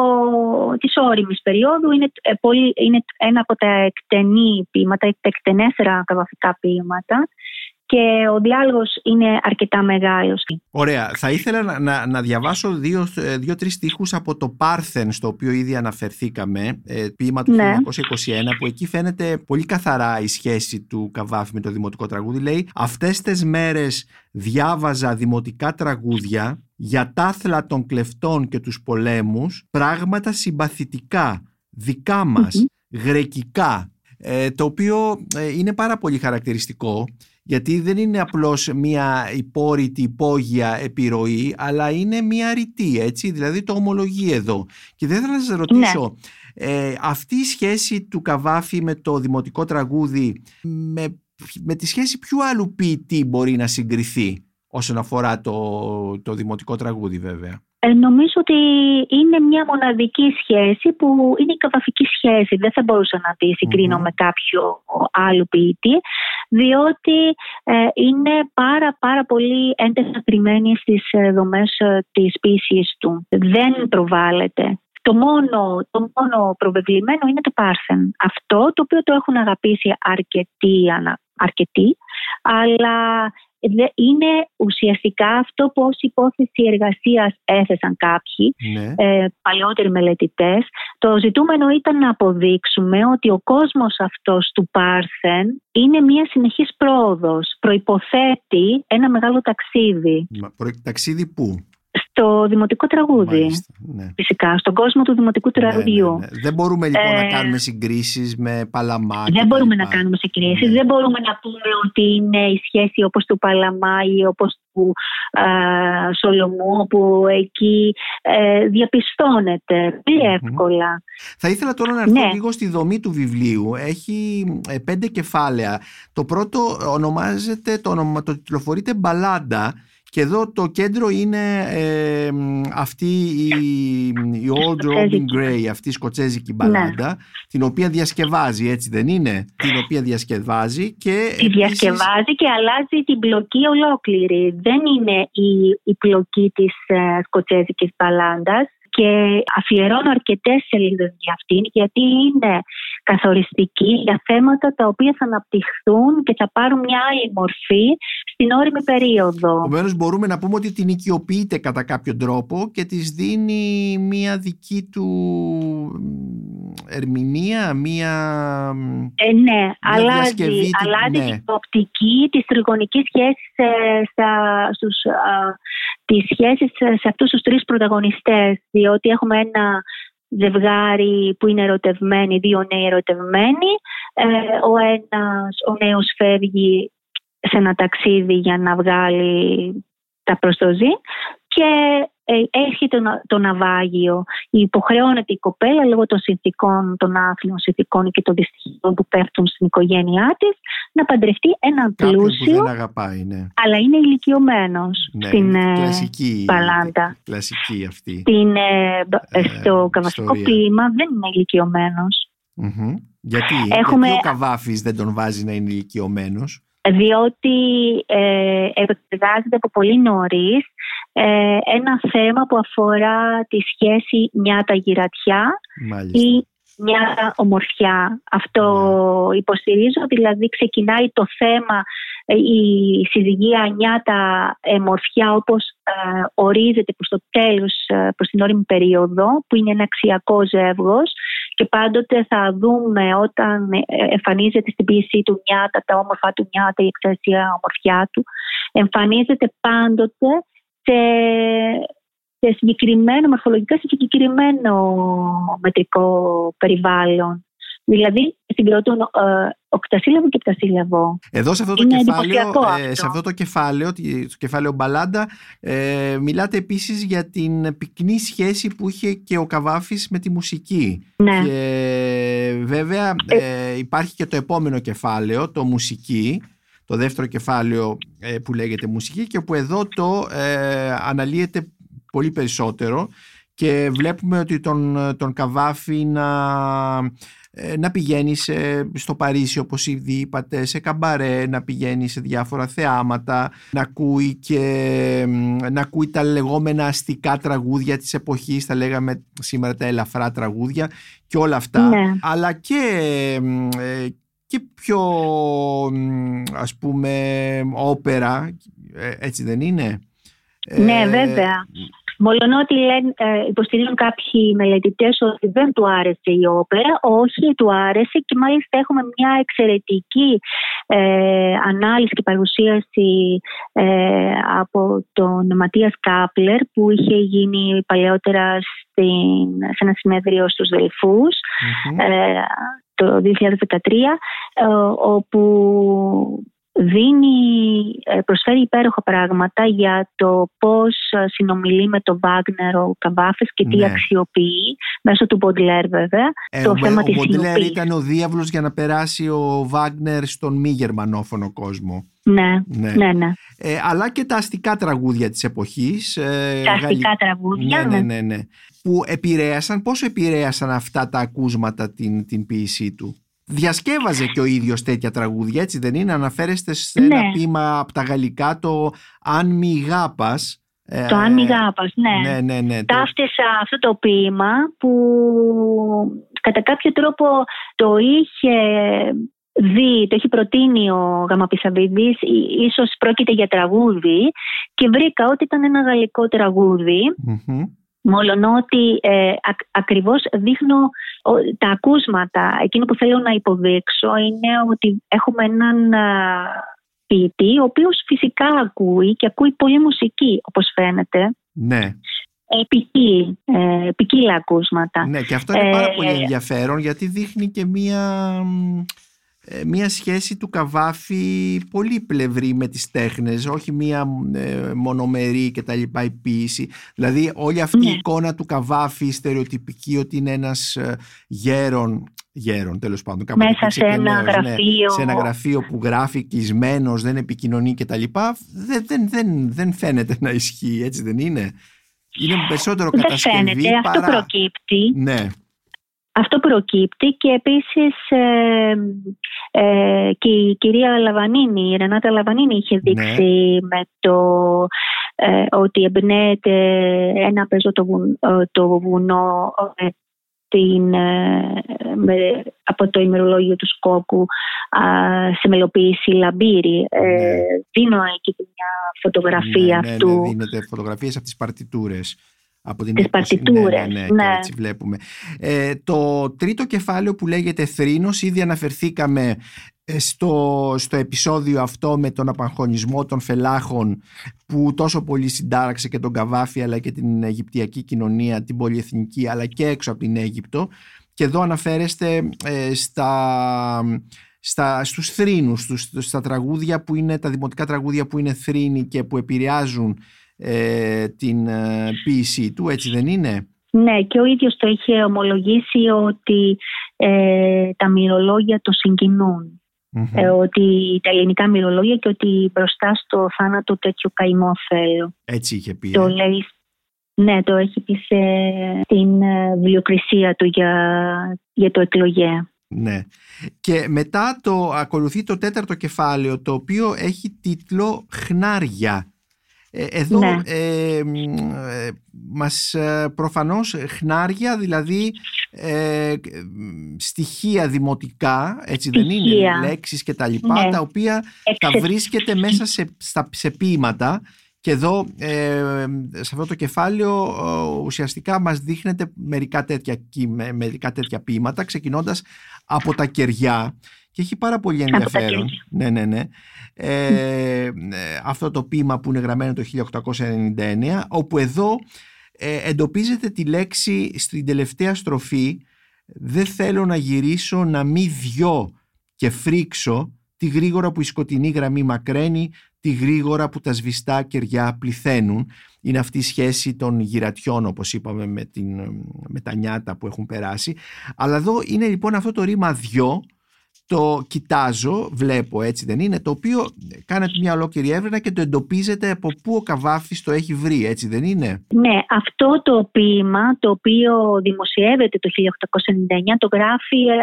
της όριμης περίοδου, είναι, ε, πολύ, είναι ένα από τα εκτενή ποίηματα, τα εκτενέστερα καβαφικά ποίηματα και ο διάλογος είναι αρκετά μεγάλος. Ωραία. Θα ήθελα να, να, να διαβάσω δύο, ε, δύο-τρεις στίχους από το Πάρθεν στο οποίο ήδη αναφερθήκαμε, ε, ποίημα του ναι. 1921 που εκεί φαίνεται πολύ καθαρά η σχέση του Καβάφη με το δημοτικό τραγούδι. Λέει «Αυτές τις μέρες διάβαζα δημοτικά τραγούδια για τάθλα των κλεφτών και τους πολέμους, πράγματα συμπαθητικά, δικά μας, γρεκικά, ε, το οποίο ε, είναι πάρα πολύ χαρακτηριστικό γιατί δεν είναι απλώς μια υπόρρητη υπόγεια επιρροή αλλά είναι μια ρητή έτσι δηλαδή το ομολογεί εδώ και δεν θέλω να σας ρωτήσω ναι. ε, αυτή η σχέση του Καβάφη με το δημοτικό τραγούδι με, με τη σχέση ποιου άλλου ποιητή μπορεί να συγκριθεί όσον αφορά το, το δημοτικό τραγούδι βέβαια; Ε, νομίζω ότι είναι μια μοναδική σχέση που είναι η καβαφική σχέση. Δεν θα μπορούσα να τη συγκρινω με κάποιο άλλο ποιητή, διότι ε, είναι πάρα πάρα πολύ έντενα κρυμμένη στις ε, δομές ε, της ποιησής του. Δεν προβάλλεται. Το μόνο, το μόνο προβεβλημένο είναι το Πάρθεν. Αυτό το οποίο το έχουν αγαπήσει αρκετοί, αρκετοί αλλά είναι ουσιαστικά αυτό που ως υπόθεση εργασίας έθεσαν κάποιοι ναι. ε, παλαιότεροι μελετητές. Το ζητούμενο ήταν να αποδείξουμε ότι ο κόσμος αυτός του Πάρθεν είναι μια συνεχής πρόοδος. Προϋποθέτει ένα μεγάλο ταξίδι. Μα, ταξίδι πού; Στο δημοτικό τραγούδι. ναι. Φυσικά, στον κόσμο του δημοτικού ναι, τραγουδιού. Ναι, ναι, δεν μπορούμε λοιπόν να ε, κάνουμε συγκρίσεις με Παλαμά. Δεν μπορούμε να κάνουμε συγκρίσεις. Δεν μπορούμε να πούμε ότι είναι η σχέση όπως του Παλαμά ή όπως του α, Σολομού, που εκεί ε, διαπιστώνεται πολύ εύκολα. Θα ήθελα τώρα να έρθω λίγο στη δομή του βιβλίου. Έχει ε, πέντε κεφάλαια. Το πρώτο ονομάζεται, το, ονομα, το τυπλοφορείται Μπαλάντα Και εδώ το κέντρο είναι ε, αυτή η, η Old Robin Gray, αυτή η σκοτσέζικη Ναι. μπαλάντα, την οποία διασκευάζει, έτσι δεν είναι, την οποία διασκευάζει και Τη επίσης- διασκευάζει και αλλάζει την πλοκή ολόκληρη. Δεν είναι η, η πλοκή της ε, σκοτσέζικης μπαλάντας και αφιερώνω αρκετές σελίδες για αυτήν γιατί είναι καθοριστική για θέματα τα οποία θα αναπτυχθούν και θα πάρουν μια άλλη μορφή στην όριμη περίοδο. Επομένως, μπορούμε να πούμε ότι την οικειοποιείται κατά κάποιο τρόπο και της δίνει μία δική του μ, ερμηνεία, μία... μ, Ε, ναι, αλλάζει, διασκευή την- αλλάζει ναι. την οπτική της τριγωνικής σχέσης ε, στα, στους, α, τις σχέσεις σε, σε αυτούς τους τρεις πρωταγωνιστές διότι έχουμε ένα ζευγάρι που είναι ερωτευμένοι, δύο νέοι ερωτευμένοι. Ε, ο ένας, ο νέος φεύγει σε ένα ταξίδι για να βγάλει τα προστοζή. Και ε, έρχεται το, να- το ναυάγιο. Υποχρεώνεται η κοπέλα λόγω των συνθήκων, των άθλιων συνθήκων και των δυστυχιών που πέφτουν στην οικογένειά της να παντρευτεί έναν Κάποιον που πλούσιο, δεν αγαπάει, ναι. αλλά είναι ηλικιωμένος ναι στην, ε, κλασική, μπαλάντα. κλασική αυτή. στην, ε, μπ- Ε, στο καβαστικό ιστορία. ποίημα δεν είναι ηλικιωμένος. Μμμ. Γιατί, Έχουμε- γιατί ο Καβάφης δεν τον βάζει να είναι ηλικιωμένος; Διότι ε, επεξεργάζεται από πολύ νωρίς ε, ένα θέμα που αφορά τη σχέση νιάτα-γυρατιά Μάλιστα. ή μια ομορφιά. Αυτό Ναι. υποστηρίζω, δηλαδή ξεκινάει το θέμα ε, η συζυγία νιάτα ε, μορφιά όπως ε, ορίζεται προς το τέλος, ε, προς την όριμη περίοδο που είναι ένα αξιακό ζεύγος και πάντοτε θα δούμε όταν ε, εμφανίζεται στην ποιησή του νιάτα, τα όμορφα του νιάτα, η εξαίσια ομορφιά του εμφανίζεται πάντοτε σε, σε συγκεκριμένο, μορφολογικά σε συγκεκριμένο μετρικό περιβάλλον. Δηλαδή συγκροτούν ε, οκτασύλλαβο και επτασύλλαβο. Εδώ σε αυτό το Είναι κεφάλαιο, εντυπωσιακό ε, αυτό. σε αυτό το κεφάλαιο, τη- το κεφάλαιο Μπαλάντα, ε, μιλάτε επίσης για την πυκνή σχέση που είχε και ο Καβάφης με τη μουσική. Ναι. Και βέβαια ε, υπάρχει και το επόμενο κεφάλαιο, το μουσική, το δεύτερο κεφάλαιο ε, που λέγεται μουσική και που εδώ το ε, αναλύεται πολύ περισσότερο και βλέπουμε ότι τον, τον Καβάφη να, ε, να πηγαίνεις σε- στο Παρίσι όπως ήδη είπατε, σε καμπαρέ, να πηγαίνεις σε διάφορα θεάματα, να ακούει και μ, να ακούει τα λεγόμενα αστικά τραγούδια της εποχής, τα λέγαμε σήμερα τα ελαφρά τραγούδια και όλα αυτά. Ναι. Αλλά και, μ, ε, και πιο μ, ας πούμε όπερα, ε, έτσι δεν είναι; Ναι, Ε, βέβαια. Μολονότι λένε, ε, υποστηρίζουν κάποιοι μελετητές ότι δεν του άρεσε η όπερα, όχι, του άρεσε και μάλιστα έχουμε μια εξαιρετική ε, ανάλυση και παρουσίαση ε, από τον Ματίας Κάπλερ που είχε γίνει παλαιότερα στην, σε ένα συνέδριο στους Δελφούς μμμ. ε, το 2013 ε, όπου δίνει, ε, προσφέρει υπέροχα πράγματα για το πώς ε, συνομιλεί με τον Βάγνερ ο Καβάφης και τι Ναι. αξιοποιεί μέσω του Μποντλέρ βέβαια Ε, το ο, θέμα ο της Μποντλέρ σιωπής. ήταν ο διάβλος για να περάσει ο Βάγνερ στον μη γερμανόφωνο κόσμο. Ναι, Ναι. ναι, ναι. Ε, αλλά και τα αστικά τραγούδια της εποχής. Ε, Τα γαλλι- αστικά τραγούδια, ναι, ναι, ναι. ναι, ναι. Που επηρέασαν, πόσο επηρέασαν αυτά τα ακούσματα την, την ποίησή του; Διασκεύαζε και ο ίδιος τέτοια τραγούδια, έτσι δεν είναι; Αναφέρεστε σε ένα Ναι. ποίημα από τα γαλλικά, το «Αν μη γάπας». Ε, Το αν μη γάπας, ναι. Ναι, ναι, ναι. το- Ταύτισα αυτό το ποίημα που κατά κάποιο τρόπο το είχε δει, το έχει προτείνει ο Γαμαπισαβίδης, ί- ίσως πρόκειται για τραγούδι και βρήκα ότι ήταν ένα γαλλικό τραγούδι Μμμ. Μόλον ότι ε, ακ- ακριβώς δείχνω ο- τα ακούσματα. Εκείνο που θέλω να υποδείξω είναι ότι έχουμε έναν α, ποιητή ο οποίος φυσικά ακούει και ακούει πολύ μουσική όπως φαίνεται. Ναι. Ε, ποικίλ, ε, ποικίλα ακούσματα. Ναι, και αυτό είναι πάρα Ε, πολύ ενδιαφέρον γιατί δείχνει και μία μ, ε, μια σχέση του Καβάφη πολύ πλευρή με τις τέχνες, όχι μια ε, μονομερή και τα λοιπά η ποίηση. Δηλαδή όλη αυτή η Ναι. εικόνα του Καβάφη στερεοτυπική ότι είναι ένας ε, γέρον, γέρον τέλος πάντων. κάποτε Μέσα υπήρξε σε και ένα νέος, ναι, γραφείο. σε ένα γραφείο που γράφει κλεισμένος, δεν επικοινωνεί και τα λοιπά, δεν, δεν, δεν, δεν φαίνεται να ισχύει, έτσι δεν είναι; Είναι περισσότερο Δεν κατασκευή φαίνεται. Αυτό παρά... προκύπτει. Ναι, Αυτό προκύπτει και επίσης ε, ε, και η κυρία Λαβανίνη, η Ρενάτα Λαβανίνη είχε Ναι. δείξει με το ε, ότι εμπνέεται ένα πεζό το, βουν- ε, το βουνό ε, την, ε, με- από το ημερολόγιο του Σκόκου α, σε μελοποίηση λαμπύρι. Ε, Ναι. δίνω εκεί και μια φωτογραφία ναι, ναι, αυτού. ναι, δίνεται φωτογραφίες από τις παρτιτούρες. Από την Τις έκδοση. παρτιτούρες, ναι, ναι, ναι, ναι. και έτσι βλέπουμε. Ε, το τρίτο κεφάλαιο που λέγεται Θρήνος, ήδη αναφερθήκαμε ε, στο, στο επεισόδιο αυτό με τον απαγχωνισμό των φελάχων που τόσο πολύ συντάραξε και τον Καβάφη αλλά και την Αιγυπτιακή κοινωνία, την πολυεθνική αλλά και έξω από την Αίγυπτο και εδώ αναφέρεστε ε, στα, στα, στους θρήνους, στους, στα τραγούδια που είναι, τα δημοτικά τραγούδια που είναι θρήνοι και που επηρεάζουν ε, την ε, ποίησή του, έτσι δεν είναι; Ναι, και ο ίδιος το είχε ομολογήσει ότι ε, τα μυρολόγια το συγκινούν. Μμμ. Ε, ότι τα ελληνικά μυρολόγια και ότι μπροστά στο θάνατο τέτοιο καημό θέλω. Έτσι είχε πει. Το ε; λέει, ναι, το έχει πει σε, στην ε, βιβλιοκρισία του για, για το εκλογέ. Ναι. Και μετά το ακολουθεί το τέταρτο κεφάλαιο το οποίο έχει τίτλο «Χνάρια». Ε, Εδώ Ναι. ε, μ, ε, μας ε, προφανώς χνάρια δηλαδή ε, μ, στοιχεία δημοτικά έτσι δεν είναι Στοιχεία. λέξεις και τα λοιπά Ναι. τα οποία τα Εξε- βρίσκεται μέσα σε, στα, σε ποίηματα και εδώ ε, σε αυτό το κεφάλαιο ε, ουσιαστικά μας δείχνεται μερικά τέτοια, κείμε- μερικά τέτοια ποίηματα ξεκινώντας από τα κεριά και έχει πάρα πολύ τα ενδιαφέρον. κεριά. Ναι, ναι, ναι. Ε, ε, αυτό το ποίημα που είναι γραμμένο το 1899 όπου εδώ ε, εντοπίζεται τη λέξη στην τελευταία στροφή «Δεν θέλω να γυρίσω να μη δυο και φρίξω τη γρήγορα που η σκοτεινή γραμμή μακραίνει, τη γρήγορα που τα σβηστά κεριά πληθαίνουν». Είναι αυτή η σχέση των γυρατιών όπως είπαμε με, την, με τα νιάτα που έχουν περάσει. Αλλά εδώ είναι λοιπόν αυτό το ρήμα «δυο» το κοιτάζω, βλέπω έτσι δεν είναι, το οποίο κάνετε μια ολόκληρη έρευνα και το εντοπίζετε από πού ο Καβάφης το έχει βρει, έτσι δεν είναι; Ναι, αυτό το ποίημα το οποίο δημοσιεύεται το 1899 το γράφει ε,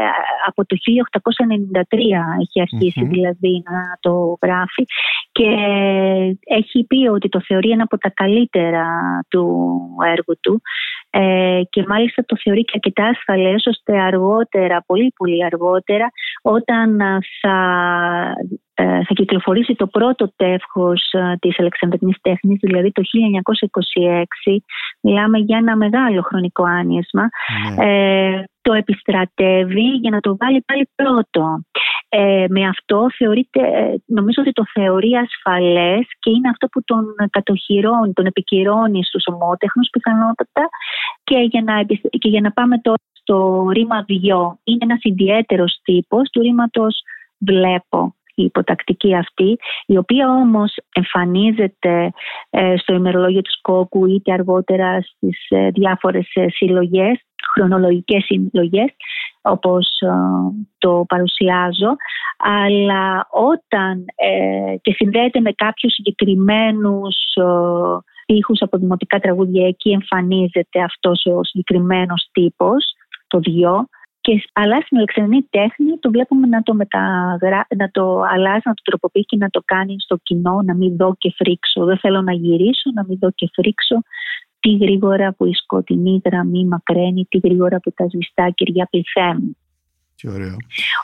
από το 1893 έχει αρχίσει Μμμ. δηλαδή να το γράφει και έχει πει ότι το θεωρεί ένα από τα καλύτερα του έργου του ε, και μάλιστα το θεωρεί και αρκετά ασφαλές ώστε αργότερα, πολύ πολύ αργότερα όταν α, θα, ε, θα κυκλοφορήσει το πρώτο τεύχος α, της Αλεξανδρινής τέχνης, δηλαδή το 1926, μιλάμε για ένα μεγάλο χρονικό άνοισμα, Ναι. ε, το επιστρατεύει για να το βάλει πάλι πρώτο. Ε, με αυτό θεωρείται, ε, νομίζω ότι το θεωρεί ασφαλές και είναι αυτό που τον κατοχυρώνει, τον επικυρώνει στους ομότεχνους πιθανότατα και για να, επισ- και για να πάμε τώρα στο ρήμα δυο. Είναι ένας ιδιαίτερος τύπος του ρήματος βλέπω η υποτακτική αυτή, η οποία όμως εμφανίζεται ε, στο ημερολόγιο του Σκόκου είτε αργότερα στις ε, διάφορες ε, συλλογές, χρονολογικές συλλογές, όπως ε, το παρουσιάζω, αλλά όταν ε, και συνδέεται με κάποιους συγκεκριμένους ε, στίχους από δημοτικά τραγούδια, εκεί εμφανίζεται αυτός ο συγκεκριμένος τύπος, το δυο, και, αλλά στην Αλεξανδρινή τέχνη το βλέπουμε να το, μεταγρα... να το αλλάζει, να το τροποποιεί και να το κάνει στο κοινό, να μην δω και φρίξω. Δεν θέλω να γυρίσω, να μην δω και φρίξω. Τι γρήγορα που η σκοτεινή γραμμή μακραίνει, τι γρήγορα που τα σβηστά κυριά πληθαίνουν. Τι ωραίο.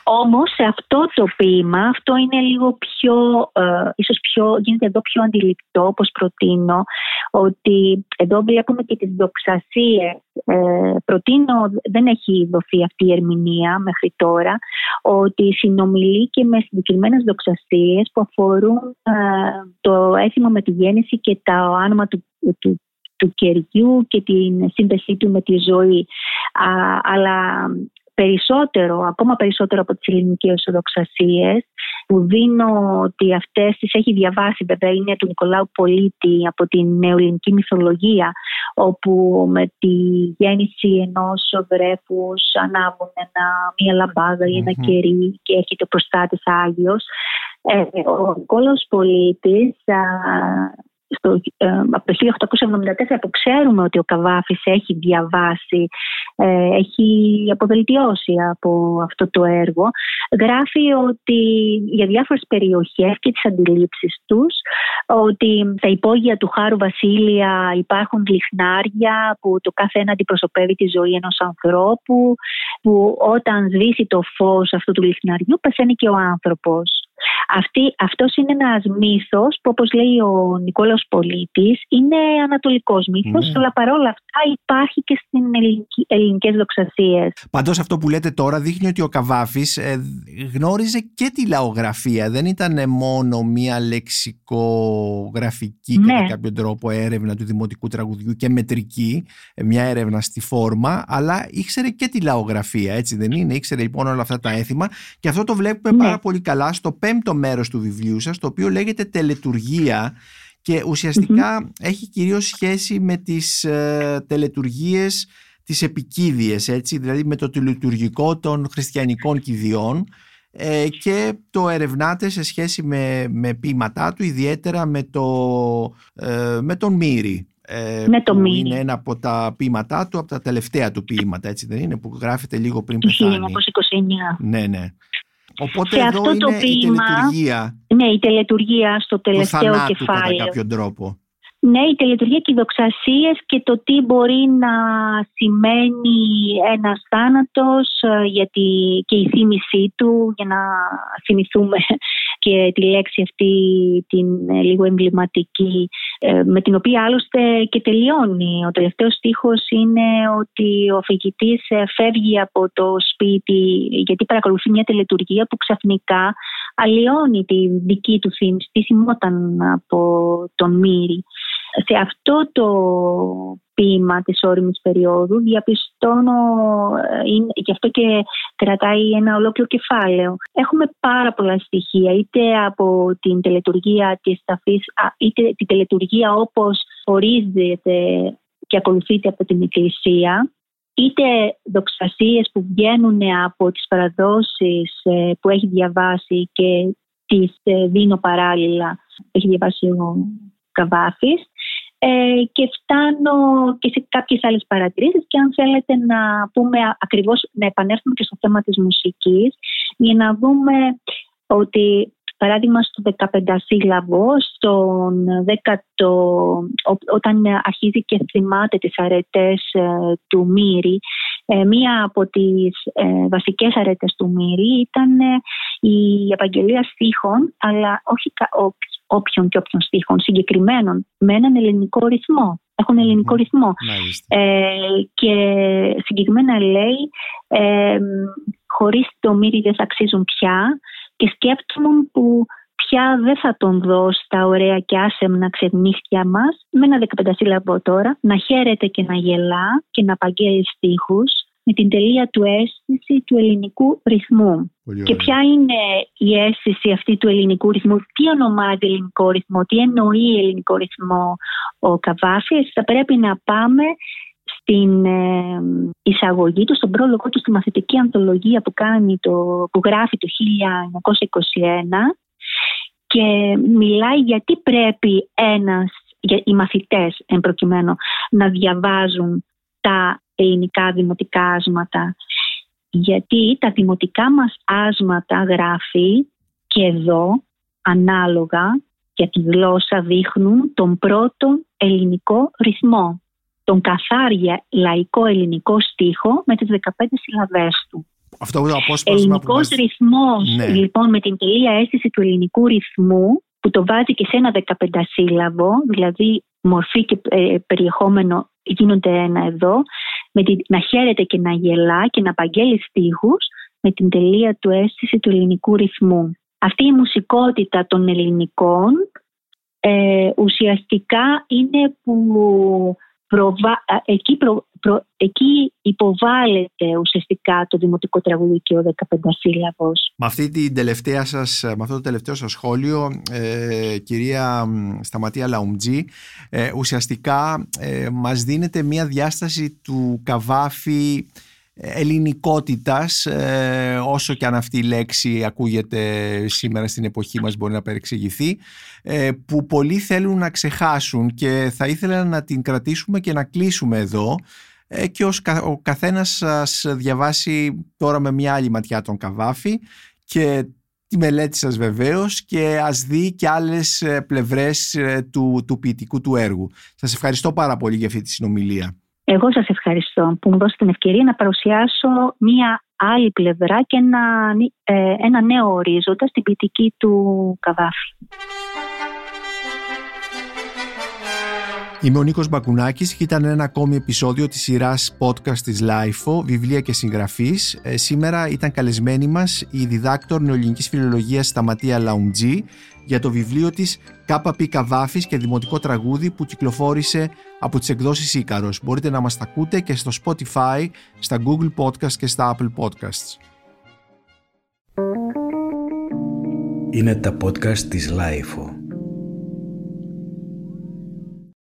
Όμως σε αυτό το ποίημα, αυτό είναι λίγο πιο, ε, ίσως πιο, γίνεται εδώ πιο αντιληπτό, όπως προτείνω, ότι εδώ βλέπουμε και τις δοξασίες. Ε, προτείνω, δεν έχει δοθεί αυτή η ερμηνεία μέχρι τώρα, ότι συνομιλεί και με συγκεκριμένες δοξασίες που αφορούν ε, το έθιμο με τη γέννηση και το άνομα του, του, του κεριού και την σύνδεσή του με τη ζωή. Α, αλλά περισσότερο, ακόμα περισσότερο από τις ελληνικές οδοξασίες που δίνω ότι αυτές τις έχει διαβάσει βέβαια είναι του Νικολάου Πολίτη από την νεοελληνική μυθολογία όπου με τη γέννηση ενός βρέφους ανάβουν ένα, μία λαμπάδα ή ένα κερί και έρχεται ο προστάτης Άγιος. Ε, ο Νικόλαος Πολίτης στο, ε, από το 1874 που ξέρουμε ότι ο Καβάφης έχει διαβάσει, ε, έχει αποβελτιώσει από αυτό το έργο, γράφει ότι για διάφορες περιοχές και τις αντιλήψεις τους, ότι στα υπόγεια του Χάρου Βασίλεια υπάρχουν λιχνάρια που το κάθε ένα αντιπροσωπεύει τη ζωή ενός ανθρώπου, που όταν σβήσει το φως αυτού του λιχναριού πεθαίνει και ο άνθρωπος. Αυτή, αυτός είναι ένας μύθος που όπως λέει ο Νικόλαος Πολίτης είναι ανατολικός μύθος ναι. αλλά παρόλα αυτά υπάρχει και στην ελληνική, ελληνικές δοξασίες. Πάντως αυτό που λέτε τώρα δείχνει ότι ο Καβάφης ε, γνώριζε και τη λαογραφία δεν ήταν μόνο μία λεξικογραφική ναι. κατά κάποιο τρόπο έρευνα του δημοτικού τραγουδιού και μετρική ε, μια έρευνα στη φόρμα αλλά ήξερε και τη λαογραφία έτσι δεν είναι; Ήξερε λοιπόν όλα αυτά τα έθιμα και αυτό το βλέπουμε ναι. πάρα πολύ καλά στο πέμπτο μέρος του βιβλίου σας το οποίο λέγεται τελετουργία και ουσιαστικα έχει κυρίως σχέση με τις ε, τελετουργίες τις επικίδιες έτσι δηλαδή με το τελετουργικό των χριστιανικών κηδιών ε, και το ερευνάτε σε σχέση με, με ποίηματά του ιδιαίτερα με, το, ε, με τον Μύρη ε, με το που είναι ένα από τα ποίηματά του, από τα τελευταία του ποίηματα, έτσι δεν είναι, που γράφεται λίγο πριν πεθάνει. 1929. Ναι, ναι. Οπότε εδώ αυτό είναι το ποίημα, η τελετουργία. Ναι, η τελετουργία στο τελευταίο του κεφάλαιο. κατά κάποιον τρόπο. Ναι, η τελετουργία και οι δοξασίες και το τι μπορεί να σημαίνει ένας θάνατος ε, γιατί και η θύμησή του για να θυμηθούμε και τη λέξη αυτή την ε, λίγο εμβληματική ε, με την οποία άλλωστε και τελειώνει. Ο τελευταίος στίχος είναι ότι ο αφηγητής φεύγει από το σπίτι γιατί παρακολουθεί μια τελετουργία που ξαφνικά αλλοιώνει τη δική του θύμηση, τι θυμόταν από τον Μύρη. Σε αυτό το ποίημα της όριμης περίοδου διαπιστώνω, ε, γι' αυτό και κρατάει ένα ολόκληρο κεφάλαιο. Έχουμε πάρα πολλά στοιχεία, είτε από την τελετουργία της ταφής, είτε την τελετουργία όπως ορίζεται και ακολουθείται από την Εκκλησία, είτε δοξασίες που βγαίνουν από τις παραδόσεις ε, που έχει διαβάσει και τις ε, δίνω παράλληλα, έχει διαβάσει ο Καβάφης ε, και φτάνω και σε κάποιες άλλες παρατηρήσεις και αν θέλετε να πούμε ακριβώς, να επανέλθουμε και στο θέμα της μουσικής για να δούμε ότι παράδειγμα στο 15 σύλλαβο, στον 10 όταν αρχίζει και θυμάται τις αρετές ε, του Μύρη, ε, μία από τις ε, βασικές αρετές του Μύρη ήταν η επαγγελία στίχων, αλλά όχι όποιον και όποιον στίχων, συγκεκριμένων, με έναν ελληνικό ρυθμό. Έχουν ελληνικό ρυθμό. Ε, και συγκεκριμένα λέει, ε, χωρίς το μύρι δεν θα αξίζουν πια και σκέφτομαι που πια δεν θα τον δω στα ωραία και άσεμνα ξενύχια μας με ένα δεκαπεντασύλλαβο τώρα να χαίρεται και να γελά και να παγγέλει στίχους με την τελεία του αίσθηση του ελληνικού ρυθμού. Και ποια είναι η αίσθηση αυτή του ελληνικού ρυθμού, τι ονομάζει ελληνικό ρυθμό, τι εννοεί ελληνικό ρυθμό ο Καβάφης, θα πρέπει να πάμε στην ε, εισαγωγή του, στον πρόλογο του στη μαθητική ανθολογία που, κάνει το, που γράφει το 1921 και μιλάει γιατί πρέπει ένας, για οι μαθητές εν προκειμένου, να διαβάζουν τα ελληνικά δημοτικά άσματα. Γιατί τα δημοτικά μας άσματα γράφει και εδώ ανάλογα για τη γλώσσα δείχνουν τον πρώτο ελληνικό ρυθμό. Τον καθάρια λαϊκό ελληνικό στίχο με τις 15 συλλαβές του. Αυτό το Ελληνικός μας... ρυθμός ναι. λοιπόν με την τελεία αίσθηση του ελληνικού ρυθμού που το βάζει και σε ένα 15 σύλλαβο, δηλαδή μορφή και ε, περιεχόμενο γίνονται ένα εδώ, με την, να χαίρεται και να γελά και να απαγγέλει στίχους με την τελεία του αίσθηση του ελληνικού ρυθμού. Αυτή η μουσικότητα των ελληνικών ε, ουσιαστικά είναι που προβα... εκεί εκεί υποβάλλεται ουσιαστικά το δημοτικό τραγούδι και ο 15 σύλλαβος. Με, αυτή την τελευταία σας, με αυτό το τελευταίο σας σχόλιο, ε, κυρία Σταματία Λαουμτζή, ε, ουσιαστικά ε, μας δίνεται μια διάσταση του Καβάφη ελληνικότητας ε, όσο και αν αυτή η λέξη ακούγεται σήμερα στην εποχή μας μπορεί να περεξηγηθεί ε, που πολλοί θέλουν να ξεχάσουν και θα ήθελα να την κρατήσουμε και να κλείσουμε εδώ ε, και ως ο καθένας σας διαβάσει τώρα με μια άλλη ματιά τον Καβάφη και τη μελέτη σας βεβαίως και ας δει και άλλες πλευρές του, του ποιητικού του έργου. Σας ευχαριστώ πάρα πολύ για αυτή τη συνομιλία. Εγώ σας ευχαριστώ που μου δώσετε την ευκαιρία να παρουσιάσω μία άλλη πλευρά και ένα, ε, ένα νέο ορίζοντα στην ποιητική του Καβάφη. Είμαι ο Νίκος Μπακουνάκης και ήταν ένα ακόμη επεισόδιο της σειράς podcast της LIFO, βιβλία και συγγραφής. Ε, σήμερα ήταν καλεσμένη μας η διδάκτορ νεοελληνικής φιλολογίας Σταματία Λαουμτζή για το βιβλίο της «ΚΠ Καβάφης και Δημοτικό Τραγούδι» που κυκλοφόρησε από τις εκδόσεις Ίκαρος. Μπορείτε να μας τα ακούτε και στο Spotify, στα Google Podcasts και στα Apple Podcasts. Είναι τα podcast της LIFO.